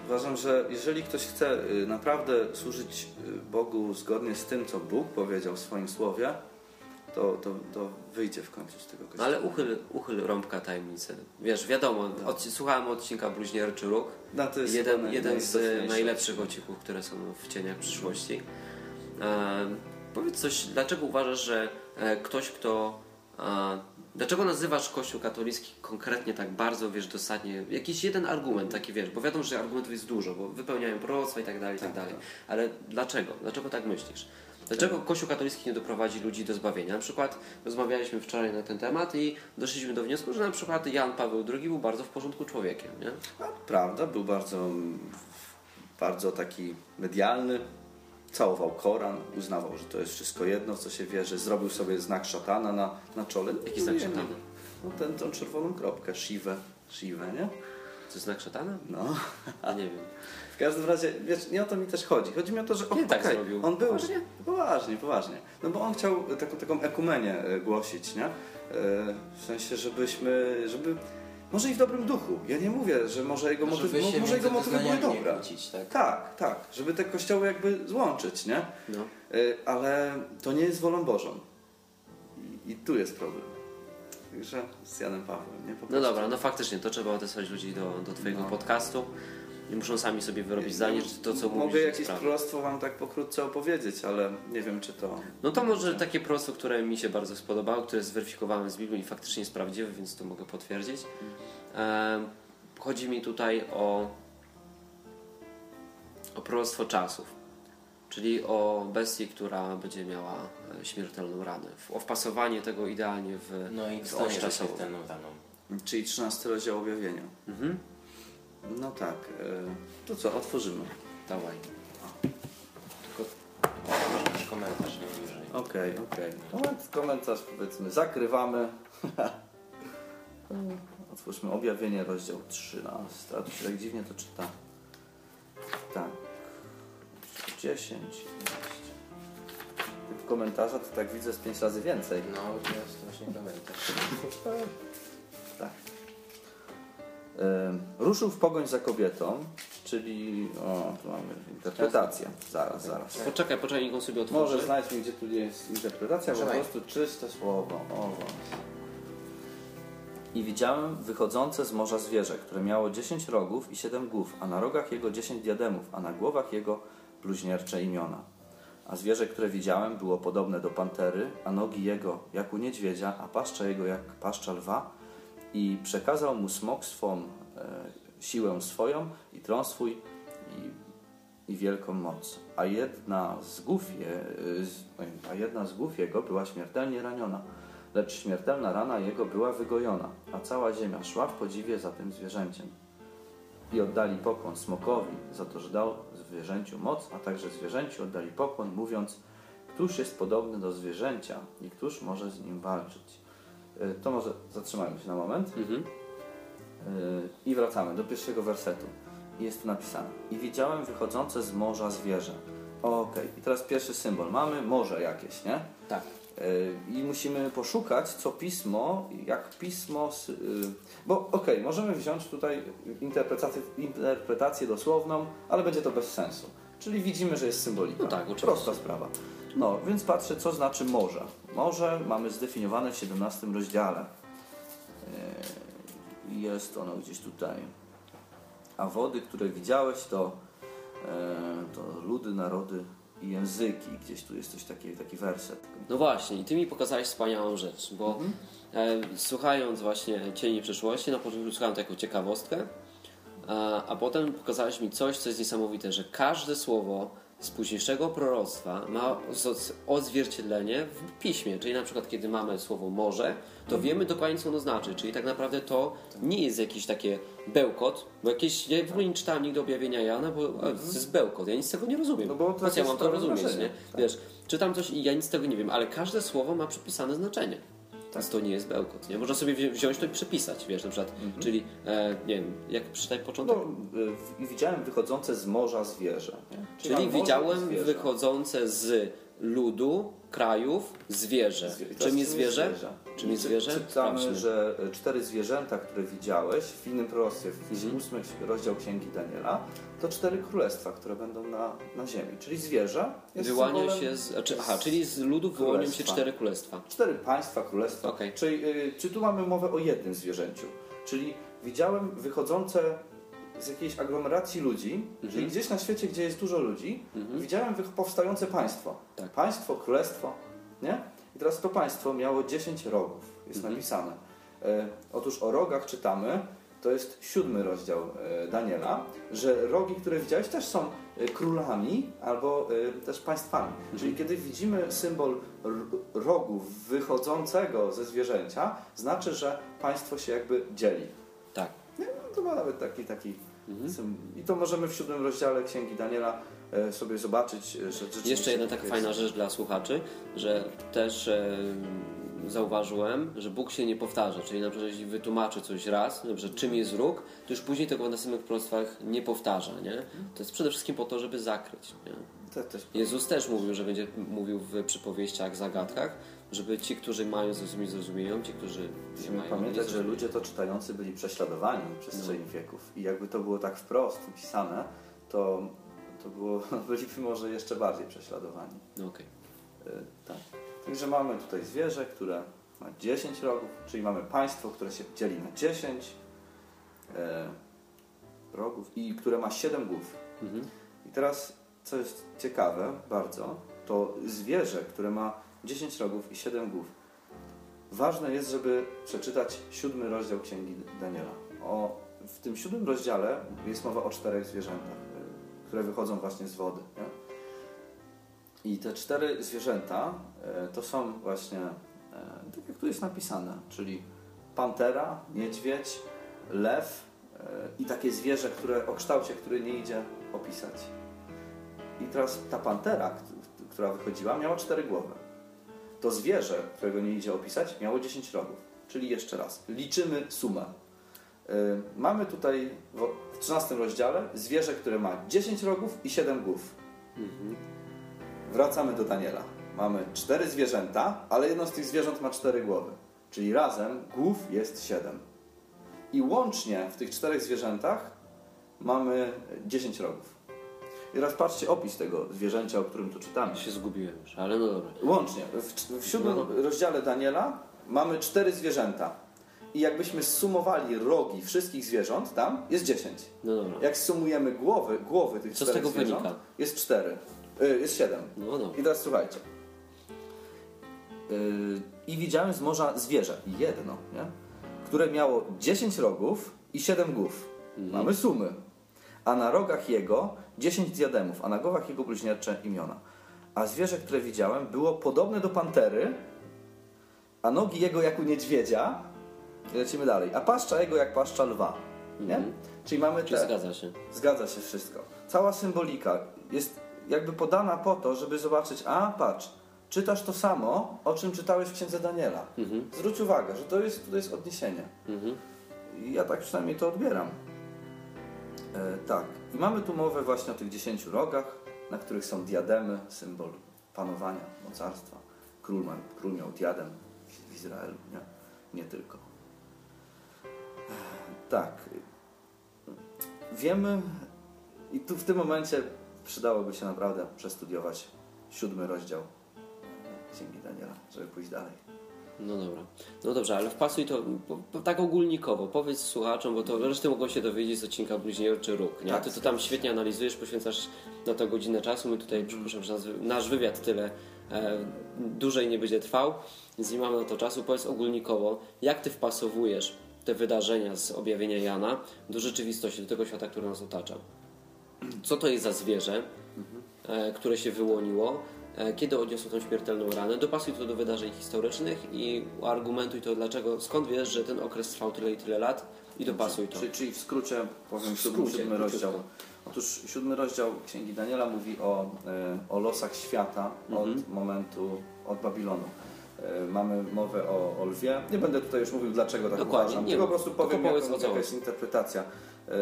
Uważam, że jeżeli ktoś chce y, naprawdę służyć y, Bogu zgodnie z tym, co Bóg powiedział w swoim słowie, to, to, to wyjdzie w końcu z tego No kościoła. ale uchyl, uchyl rąbka tajemnicy. Wiesz, wiadomo, od, słuchałem odcinka Bluźnierczy Róg. No, to jest Jeden, jeden z najlepszych odcinków, które są w cieniach przyszłości. E, powiedz coś, dlaczego uważasz, że e, ktoś, kto. Dlaczego nazywasz Kościół katolicki konkretnie tak bardzo, wiesz, dosadnie? Jakiś jeden argument taki, wiesz, bo wiadomo, że argumentów jest dużo, bo wypełniają proroctwa i tak dalej, i tak Tak, dalej. tak. Ale dlaczego? Dlaczego tak myślisz? Dlaczego Kościół katolicki nie doprowadzi ludzi do zbawienia? Na przykład rozmawialiśmy wczoraj na ten temat i doszliśmy do wniosku, że na przykład Jan Paweł II był bardzo w porządku człowiekiem, nie? A, Prawda, był bardzo, bardzo taki medialny. Całował Koran, uznawał, że to jest wszystko jedno, w co się wierzy. Zrobił sobie znak szatana na, na czole. No, Jaki znak wiem, szatana? No ten, tą czerwoną kropkę, Shiwę. Shiwę, nie? To jest znak szatana? No. Ja nie wiem. W każdym razie, wiesz, nie o to mi też chodzi. Chodzi mi o to, że Nie tak okej, zrobił. on był... Poważnie? Poważnie, poważnie. No bo on chciał taką, taką ekumenię e, głosić, nie? E, W sensie, żebyśmy, żeby... Może i w dobrym duchu. Ja nie mówię, że może jego, motyw, Żeby się mo- może jego motywy były dobre. kłócić, tak? Tak, tak. Żeby te kościoły jakby złączyć, nie? No. Y, Ale to nie jest wolą Bożą. I, i tu jest problem. Także z Janem Pawłem, nie? Po no dobra, no faktycznie, to trzeba odesłać ludzi do, do Twojego No. podcastu i muszą sami sobie wyrobić zdanie, czy to, co mówisz, Mogę jest jakieś proroctwo wam tak pokrótce opowiedzieć, ale nie wiem, czy to... No to może takie proroctwo, które mi się bardzo spodobało, które zweryfikowałem z Biblią i faktycznie jest prawdziwe, więc to mogę potwierdzić. Chodzi mi tutaj o, o proroctwo czasów, czyli o bestię, która będzie miała e, śmiertelną ranę. O wpasowanie tego idealnie w, No i w się czasową. Czyli 13 rozdział objawienia. Mhm. No tak. y, To co, otworzymy. Dawaj. Tylko masz komentarz najbliżej. Okej, okej. Moment, komentarz powiedzmy zakrywamy. *laughs* Otwórzmy objawienie, rozdział 13. A tu się tak dziwnie to czyta. Tak. 10, 11. Tych komentarza to tak widzę z 5 razy więcej. No, to jest właśnie komentarz. *laughs* Ruszył w pogoń za kobietą, czyli. O, tu mamy interpretację. Zaraz, zaraz. Poczekaj, poczekaj, niech on sobie otworzy. Może znajdźmy, gdzie tu jest interpretacja, bo po prostu czyste słowo. O. I widziałem wychodzące z morza zwierzę, które miało dziesięć rogów i siedem głów, a na rogach jego dziesięć diademów, a na głowach jego bluźniercze imiona. A zwierzę, które widziałem, było podobne do pantery, a nogi jego jak u niedźwiedzia, a paszcza jego jak paszcza lwa. I przekazał mu smok swą e, siłę swoją i tron swój i, i wielką moc. A jedna z głów, je, z- a jedna z głów jego była śmiertelnie raniona, lecz śmiertelna rana jego była wygojona, a cała ziemia szła w podziwie za tym zwierzęciem. I oddali pokłon smokowi za to, że dał zwierzęciu moc, a także zwierzęciu oddali pokłon, mówiąc, któż jest podobny do zwierzęcia i któż może z nim walczyć. Y, To może zatrzymajmy się na moment. Mhm. Yy, I wracamy do pierwszego wersetu. Jest tu napisane. I widziałem wychodzące z morza zwierzę. Okej, i teraz pierwszy symbol. Mamy morze jakieś, nie? Tak. Yy, I musimy poszukać, co pismo, jak pismo. Bo okej, możemy wziąć tutaj interpretację, interpretację dosłowną, ale będzie to bez sensu. Czyli widzimy, że jest symbolika. No tak, oczywiście. Prosta sprawa. No, więc patrzę, co znaczy morze. Morze mamy zdefiniowane w 17 rozdziale. Yy, Jest ono gdzieś tutaj. A wody, które widziałeś, to, e, to ludy, narody i języki. Gdzieś tu jest coś taki, taki werset. No właśnie, i ty mi pokazałeś wspaniałą rzecz, bo Mhm. e, słuchając właśnie Cieni Przyszłości, na początku słuchałem taką ciekawostkę, a, a potem pokazałeś mi coś, co jest niesamowite, że każde słowo z późniejszego proroctwa ma odzwierciedlenie w piśmie. Czyli na przykład, kiedy mamy słowo morze, to Mhm. wiemy dokładnie, co ono znaczy. Czyli tak naprawdę to nie jest jakiś takie bełkot, bo jakieś, ja w ogóle nie czytałem nigdy objawienia Jana, bo a, to jest bełkot, ja nic z tego nie rozumiem. Mhm. No bo to co ja mam to rozumieć, nie? tak. Wiesz, czytam coś i ja nic z tego nie wiem, ale każde słowo ma przypisane znaczenie. Tak. To nie jest bełkot, nie? Można sobie wzi- wziąć to i przepisać, wiesz, na przykład, czyli, e, nie wiem, jak przeczytaj początek? No, i widziałem wychodzące z morza zwierzę. Czyli mamy morze i widziałem zwierzę. wychodzące z ludu, krajów, zwierzę. Zwie- Czym jest zwierzę? Czym I jest czy- zwierzę? Czytamy, że y, cztery zwierzęta, które widziałeś w innym proroctwie, w Mhm. ósmy rozdział Księgi Daniela, to cztery królestwa, które będą na, na ziemi. Czyli zwierzę jest Wyłania się z, znaczy, aha, czyli z ludu wyłonią się cztery królestwa. Cztery państwa, królestwa. Okej. Czyli, y, czy tu mamy mowę o jednym zwierzęciu? Czyli widziałem wychodzące z jakiejś aglomeracji ludzi, Mhm. czyli gdzieś na świecie, gdzie jest dużo ludzi, widziałem wych- powstające państwo. Tak. Państwo, królestwo, nie? I teraz to państwo miało 10 rogów, jest Mhm. napisane. E, otóż o rogach czytamy, to jest siódmy rozdział e, Daniela, że rogi, które widziałeś, też są e, królami albo e, też państwami. Mhm. Czyli kiedy widzimy symbol rogu wychodzącego ze zwierzęcia, znaczy, że państwo się jakby dzieli. Tak. No to ma nawet taki, taki Mhm. I to możemy w siódmym rozdziale Księgi Daniela sobie zobaczyć, e, że Jeszcze jedna tak taka jest. fajna rzecz dla słuchaczy, że też e, zauważyłem, że Bóg się nie powtarza, czyli na przykład jeśli wytłumaczy coś raz, przykład czym jest róg, to już później tego w następnych proroctwach nie powtarza, nie? To jest przede wszystkim po to, żeby zakryć, nie? Jezus też mówił, że będzie mówił w przypowieściach, zagadkach, żeby ci, którzy mają zrozumieć, zrozumieją, ci, którzy nie Musimy mają, pamiętać, że ludzie to czytający byli prześladowani w przestrzeni wieków. I jakby to było tak wprost upisane, to, to było, *laughs* byliby może jeszcze bardziej prześladowani. No okej. E, Tak. Także mamy tutaj zwierzę, które ma 10 rogów, czyli mamy państwo, które się dzieli na 10 e, rogów i które ma 7 głów. Mhm. I teraz, co jest ciekawe bardzo, to zwierzę, które ma 10 rogów i 7 głów. Ważne jest, żeby przeczytać siódmy rozdział Księgi Daniela. O, w tym siódmym rozdziale jest mowa o czterech zwierzętach, które wychodzą właśnie z wody. Nie? I te cztery zwierzęta e, to są właśnie, e, tak jak tu jest napisane, czyli pantera, niedźwiedź, lew e, i takie zwierzę, które o kształcie, który nie idzie opisać. I teraz ta pantera, która wychodziła, miała cztery głowy. To zwierzę, którego nie idzie opisać, miało 10 rogów. Czyli jeszcze raz, liczymy sumę. E, Mamy tutaj w- w 13 rozdziale zwierzę, które ma 10 rogów i 7 głów. Mhm. Wracamy do Daniela. Mamy cztery zwierzęta, ale jedno z tych zwierząt ma cztery głowy. Czyli razem głów jest siedem. I łącznie w tych czterech zwierzętach mamy 10 rogów. I teraz patrzcie opis tego zwierzęcia, o którym tu czytamy. Się zgubiłem już, ale no dobra. Łącznie. W, w siódmym No. rozdziale Daniela mamy cztery zwierzęta. I jakbyśmy sumowali rogi wszystkich zwierząt, tam jest 10. No dobra. Jak sumujemy głowy, głowy tych Co z czterech tego zwierząt, wynika? jest 4. Y, jest 7. No dobra. I teraz słuchajcie. Yy, I widziałem z morza zwierzę, jedno, nie? które miało 10 rogów i 7 głów. Mamy sumy. A na rogach jego 10 diademów, a na głowach jego bluźniercze imiona. A zwierzę, które widziałem, było podobne do pantery, a nogi jego jak u niedźwiedzia. Lecimy dalej. A paszcza jego jak paszcza lwa. Nie? Mhm. Czyli mamy Czy te... zgadza się? Zgadza się wszystko. Cała symbolika jest jakby podana po to, żeby zobaczyć, a patrz, czytasz to samo, o czym czytałeś w księdze Daniela. Mhm. Zwróć uwagę, że to jest, to jest odniesienie. Mhm. I ja tak przynajmniej to odbieram. E, tak. I mamy tu mowę właśnie o tych dziesięciu rogach, na których są diademy, symbol panowania, mocarstwa. Król, ma, król miał diadem w Izraelu, nie? Nie tylko. Tak. Wiemy, i tu w tym momencie przydałoby się naprawdę przestudiować siódmy rozdział Księgi Daniela, żeby pójść dalej. No dobra. No dobrze, ale wpasuj to po, po, tak ogólnikowo. Powiedz słuchaczom, bo to resztę mogą się dowiedzieć z odcinka Bluźnierczy Róg. Nie? Tak, Ty to tam świetnie analizujesz, poświęcasz na to godzinę czasu. My tutaj, przepraszam, że nasz, nasz wywiad tyle e, dłużej nie będzie trwał, więc nie mamy na to czasu. Powiedz ogólnikowo, jak ty wpasowujesz te wydarzenia z objawienia Jana do rzeczywistości, do tego świata, który nas otacza. Co to jest za zwierzę, e, które się wyłoniło, e, kiedy odniosło tą śmiertelną ranę. Dopasuj to do wydarzeń historycznych i argumentuj to, dlaczego, skąd wiesz, że ten okres trwał tyle i tyle lat i dopasuj to. Czyli, czyli w skrócie powiem W skrócie, siódmy rozdział. Otóż siódmy rozdział Księgi Daniela mówi o, e, o losach świata Mhm. od momentu, od Babilonu. E, Mamy mowę o, o lwie. Nie będę tutaj już mówił dlaczego tak Dokładnie, uważam, nie tylko po prostu powiem jaka chodzi. jest interpretacja. E,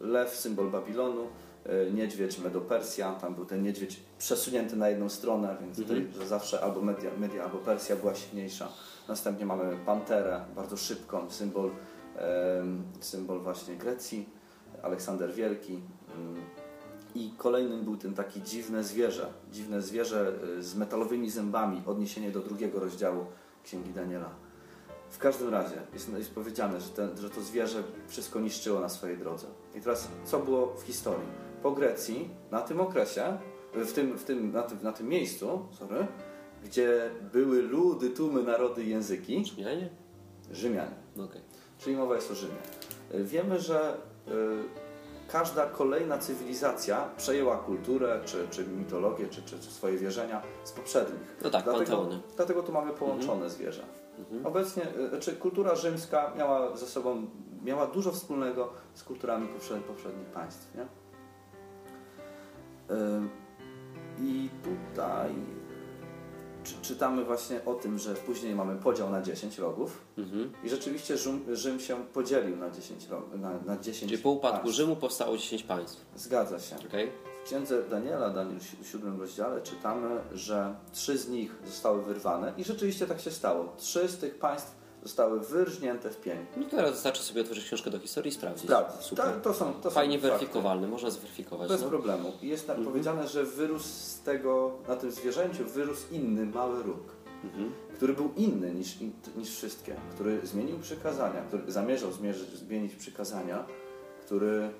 Lew, symbol Babilonu, e, niedźwiedź Medo-Persja, tam był ten niedźwiedź przesunięty na jedną stronę, więc Mhm. tutaj zawsze albo Media, Media, albo Persja była silniejsza. Następnie mamy panterę, bardzo szybką, symbol, symbol właśnie Grecji, Aleksander Wielki. I kolejnym był ten taki dziwne zwierzę, dziwne zwierzę y, z metalowymi zębami, odniesienie do drugiego rozdziału Księgi Daniela. W każdym razie jest, jest powiedziane, że, że to zwierzę wszystko niszczyło na swojej drodze. I teraz co było w historii? Po Grecji, na tym okresie, w tym, w tym, na, tym, na tym miejscu, sorry, gdzie były ludy, tłumy, narody i języki, Brzmianie? Rzymianie. No okej. Czyli mowa jest o Rzymie. Y, Wiemy, że y, każda kolejna cywilizacja przejęła kulturę, czy, czy mitologię, czy, czy, czy swoje wierzenia z poprzednich. No tak, dlatego, panteony. dlatego tu mamy połączone zwierzę. Obecnie, y, znaczy kultura rzymska miała ze sobą, miała dużo wspólnego z kulturami poprzednich, poprzednich państw. Nie? Y, I tutaj czy, czytamy właśnie o tym, że później mamy podział na 10 rogów. Mhm. I rzeczywiście Rzym, Rzym się podzielił na 10 rog, na, na 10 Czyli po upadku państw. Rzymu powstało 10 państw. Zgadza się. Okej? W księdze Daniela, Daniel w siódmym rozdziale, czytamy, że trzy z nich zostały wyrwane i rzeczywiście tak się stało. Trzy z tych państw zostały wyrżnięte w pień. No teraz wystarczy sobie otworzyć książkę do historii i sprawdzić. Prawda. Super. Ta, to są, to Fajnie są fakty. weryfikowalny, można zweryfikować. Bez no. problemu. I jest tam powiedziane, że wyrósł z tego, na tym zwierzęciu wyrósł inny mały róg, Mhm. który był inny niż, niż wszystkie, który zmienił przykazania, który zamierzał zmierzyć, zmienić przykazania, który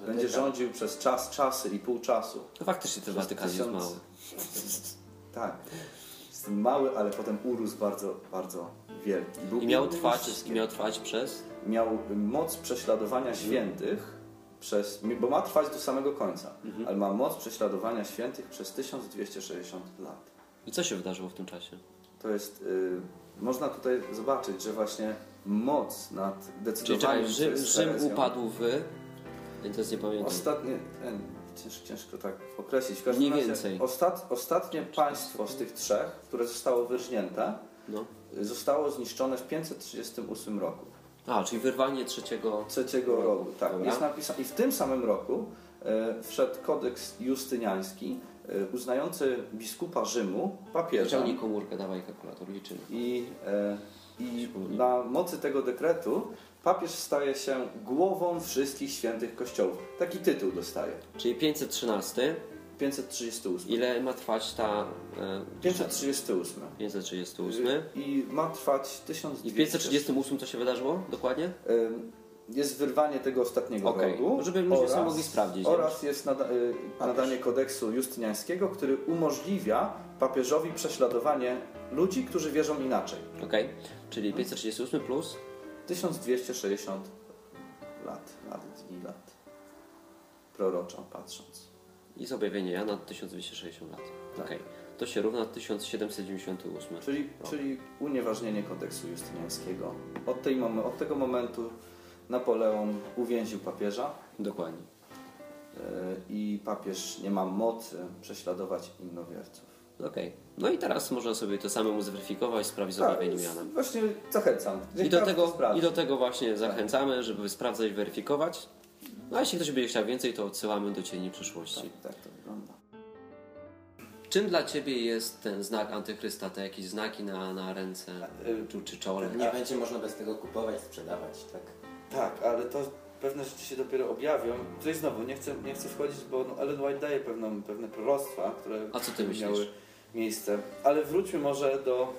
e, będzie rządził przez czas, czasy i pół czasu. No faktycznie ten Watykan jest mały. *laughs* Tak. Jest mały, ale potem urósł bardzo, bardzo wielki. Był I miał trwać, i miał trwać przez... miał moc prześladowania świętych, przez, bo ma trwać do samego końca, Mhm. ale ma moc prześladowania świętych przez 1260 lat. I co się wydarzyło w tym czasie? To jest, y, można tutaj zobaczyć, że właśnie moc nad Czyli decydowaniem, czekaj, co Rzym, Rzym upadł w... Ja teraz nie pamiętam. Ostatnie, e, ciężko, ciężko tak określić. Mniej więcej. Ostat, ostatnie państwo z tych trzech, które zostało wyrżnięte, No. zostało zniszczone w 538 roku. A, czyli wyrwanie trzeciego... trzeciego roku. Tak, Dobra. jest napisane. I w tym samym roku e, wszedł kodeks justyniański, e, uznający biskupa Rzymu papieżem Wyciągnij komórkę, dawaj kalkulator, liczymy. i, e, I na mocy tego dekretu papież staje się głową wszystkich świętych kościołów. Taki tytuł dostaje. Czyli 513. 538. Ile ma trwać ta... E, 538. 538. I ma trwać 1200. I w 538 co się wydarzyło dokładnie? Jest wyrwanie tego ostatniego Okej. rogu. No, żeby ludzie sobie mogli sprawdzić, Oraz jest nada, y, nadanie kodeksu justyniańskiego, który umożliwia papieżowi prześladowanie ludzi, którzy wierzą inaczej. Okej. Czyli 538 plus 1260 lat, lat i lat. Proroczo patrząc. I z objawienia Jana 1260 lat. Tak. Okej. To się równa 1798. Czyli, czyli unieważnienie kodeksu justyniańskiego. Od, tej mom- od tego momentu Napoleon uwięził papieża Dokładnie. y, i papież nie ma mocy prześladować innowierców. Okej. No i teraz można sobie to samemu zweryfikować, sprawdzić z Tak, objawieniem Jana. Właśnie zachęcam. I do, tego. I do tego właśnie zachęcamy, żeby sprawdzać, weryfikować. No a jeśli ktoś będzie chciał więcej, to odsyłamy do Cieni Przyszłości. Tak, tak to wygląda. Czym dla Ciebie jest ten znak antychrysta? Te jakieś znaki na, na ręce czy, czy czole? Nie będzie można bez tego kupować, sprzedawać, tak? Tak, ale to pewne rzeczy się dopiero objawią. Tutaj znowu nie chcę, nie chcę wchodzić, bo no, Ellen White daje pewną, pewne proroctwa, które A co ty myślisz? miały miejsce. Ale wróćmy może do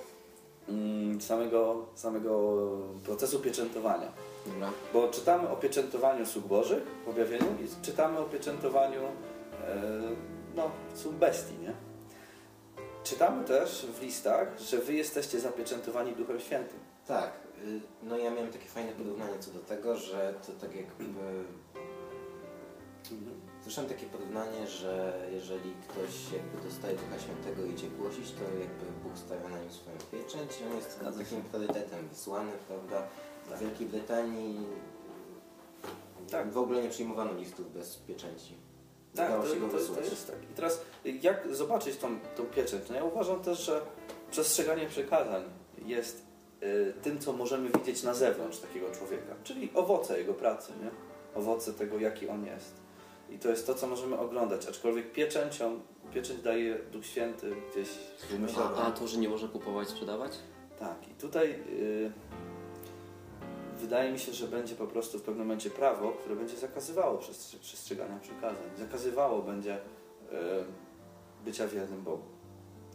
mm, samego, samego procesu pieczętowania. Dobra. Bo czytamy o pieczętowaniu sług bożych w objawieniu i czytamy o pieczętowaniu e, no, sług bestii, nie? Czytamy też w listach, że wy jesteście zapieczętowani Duchem Świętym. Tak, y, no ja miałem takie fajne porównanie co do tego, że to tak jakby... Słyszałem takie porównanie, że jeżeli ktoś jakby dostaje Ducha Świętego i idzie głosić, to jakby Bóg stawia na nim swoją pieczęć i on jest Zgadza takim priorytetem wysłany, prawda? W Wielkiej Brytanii Tak. w ogóle nie przyjmowano listów bez pieczęci. Tak, Dało to, się go to, to wysłać. jest tak. I teraz jak zobaczyć tą, tą pieczęć? No ja uważam też, że przestrzeganie przykazań jest y, tym, co możemy widzieć na zewnątrz takiego człowieka, czyli owoce jego pracy, nie? Owoce tego, jaki on jest. I to jest to, co możemy oglądać, aczkolwiek pieczęcią, pieczęć daje Duch Święty gdzieś wymyślony. A, a to, że nie można kupować, sprzedawać? Tak, i tutaj y, wydaje mi się, że będzie po prostu w pewnym momencie prawo, które będzie zakazywało przestrzegania przykazań. Zakazywało będzie y, bycia wiernym Bogu.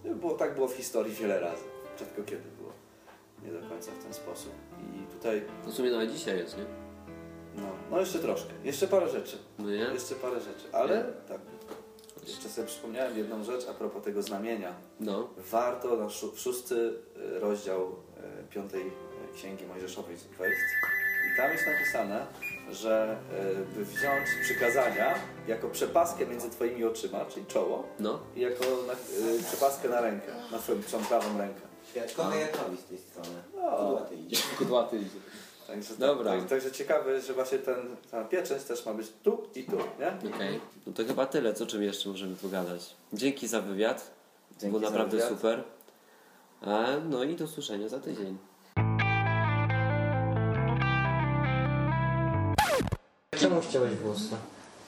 Było, tak było w historii wiele razy. Rzadko kiedy było. Nie do końca w ten sposób. I tutaj, w sumie nawet dzisiaj jest, nie? no, no jeszcze troszkę. Jeszcze parę rzeczy. No nie? Jeszcze parę rzeczy. Ale tak. Jeszcze sobie przypomniałem jedną rzecz a propos tego znamienia. No. warto na szó- szósty e, rozdział e, piątej Księgi Mojżeszowej wejść. I tam jest napisane, że e, by wziąć przykazania jako przepaskę między Twoimi oczyma, czyli czoło, No. i jako na, e, przepaskę na rękę, na Twoją prawą rękę. Świadkowie Jehowi z tej strony. No. Kudłaty idzie. *laughs* Kudłaty idzie. Także, Dobra. Tak, także ciekawe że właśnie ten, ta pieczęć też ma być tu i tu, nie? Okej. No to chyba tyle, co czym jeszcze możemy pogadać. Dzięki za wywiad. Dzięki Było za naprawdę wywiad. super. A, no i do słyszenia za tydzień. Czemu chciałeś włosy?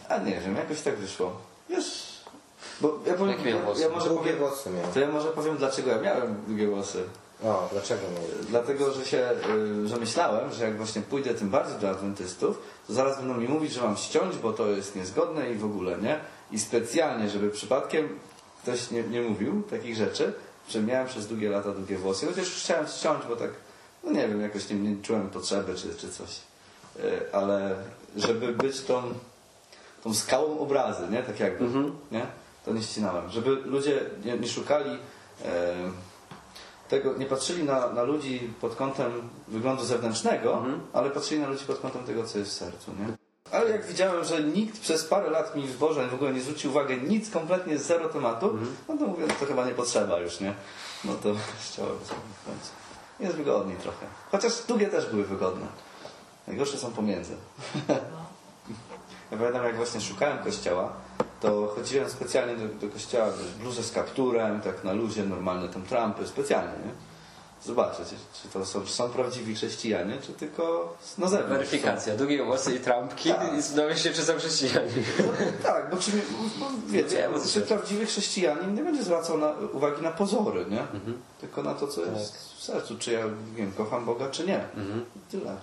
A nie wiem, jakoś tak wyszło. Wiesz, bo ja, powiem, Jak miał włosy? ja może Długie powiem, włosy miał. to ja może powiem dlaczego ja miałem długie włosy. O, dlaczego nie? Dlatego, że się, y, że myślałem, że jak właśnie pójdę tym bardziej do adwentystów, to zaraz będą mi mówić, że mam ściąć, bo to jest niezgodne i w ogóle, nie? I specjalnie, żeby przypadkiem ktoś nie, nie mówił takich rzeczy, że miałem przez długie lata długie włosy. Chociaż chciałem ściąć, bo tak, no nie wiem, jakoś nie, nie czułem potrzeby czy, czy coś. Y, Ale żeby być tą, tą skałą obrazy, nie? Tak jakby, nie? To nie ścinałem. Żeby ludzie nie, nie szukali... E, tego, nie patrzyli na, na ludzi pod kątem wyglądu zewnętrznego, ale patrzyli na ludzi pod kątem tego, co jest w sercu. Nie? Ale jak widziałem, że nikt przez parę lat mi w Boże w ogóle nie zwrócił uwagi, nic kompletnie zero tematu, no to mówię, to chyba nie potrzeba już, nie? No to *laughs* chciałem w końcu. Jest wygodniej trochę. Chociaż długie też były wygodne. Najgorsze są pomiędzy. *laughs* Ja pamiętam, jak właśnie szukałem kościoła, to chodziłem specjalnie do, do kościoła w bluzę z kapturem, tak na luzie, normalne tam trampy, specjalnie, nie? zobaczyć, czy to są, czy są prawdziwi chrześcijanie, czy tylko na zewnątrz. Weryfikacja, długie włosy i trampki Tak. i dowie się, czy są chrześcijanie. No, *laughs* tak, bo, czy, bo wiecie, Wiem, o co czy prawdziwy chrześcijanin nie będzie zwracał na, uwagi na pozory, nie? Tylko na to, co Tak. jest w sercu, czy ja wiem, kocham Boga, czy nie. Mhm. Tyle.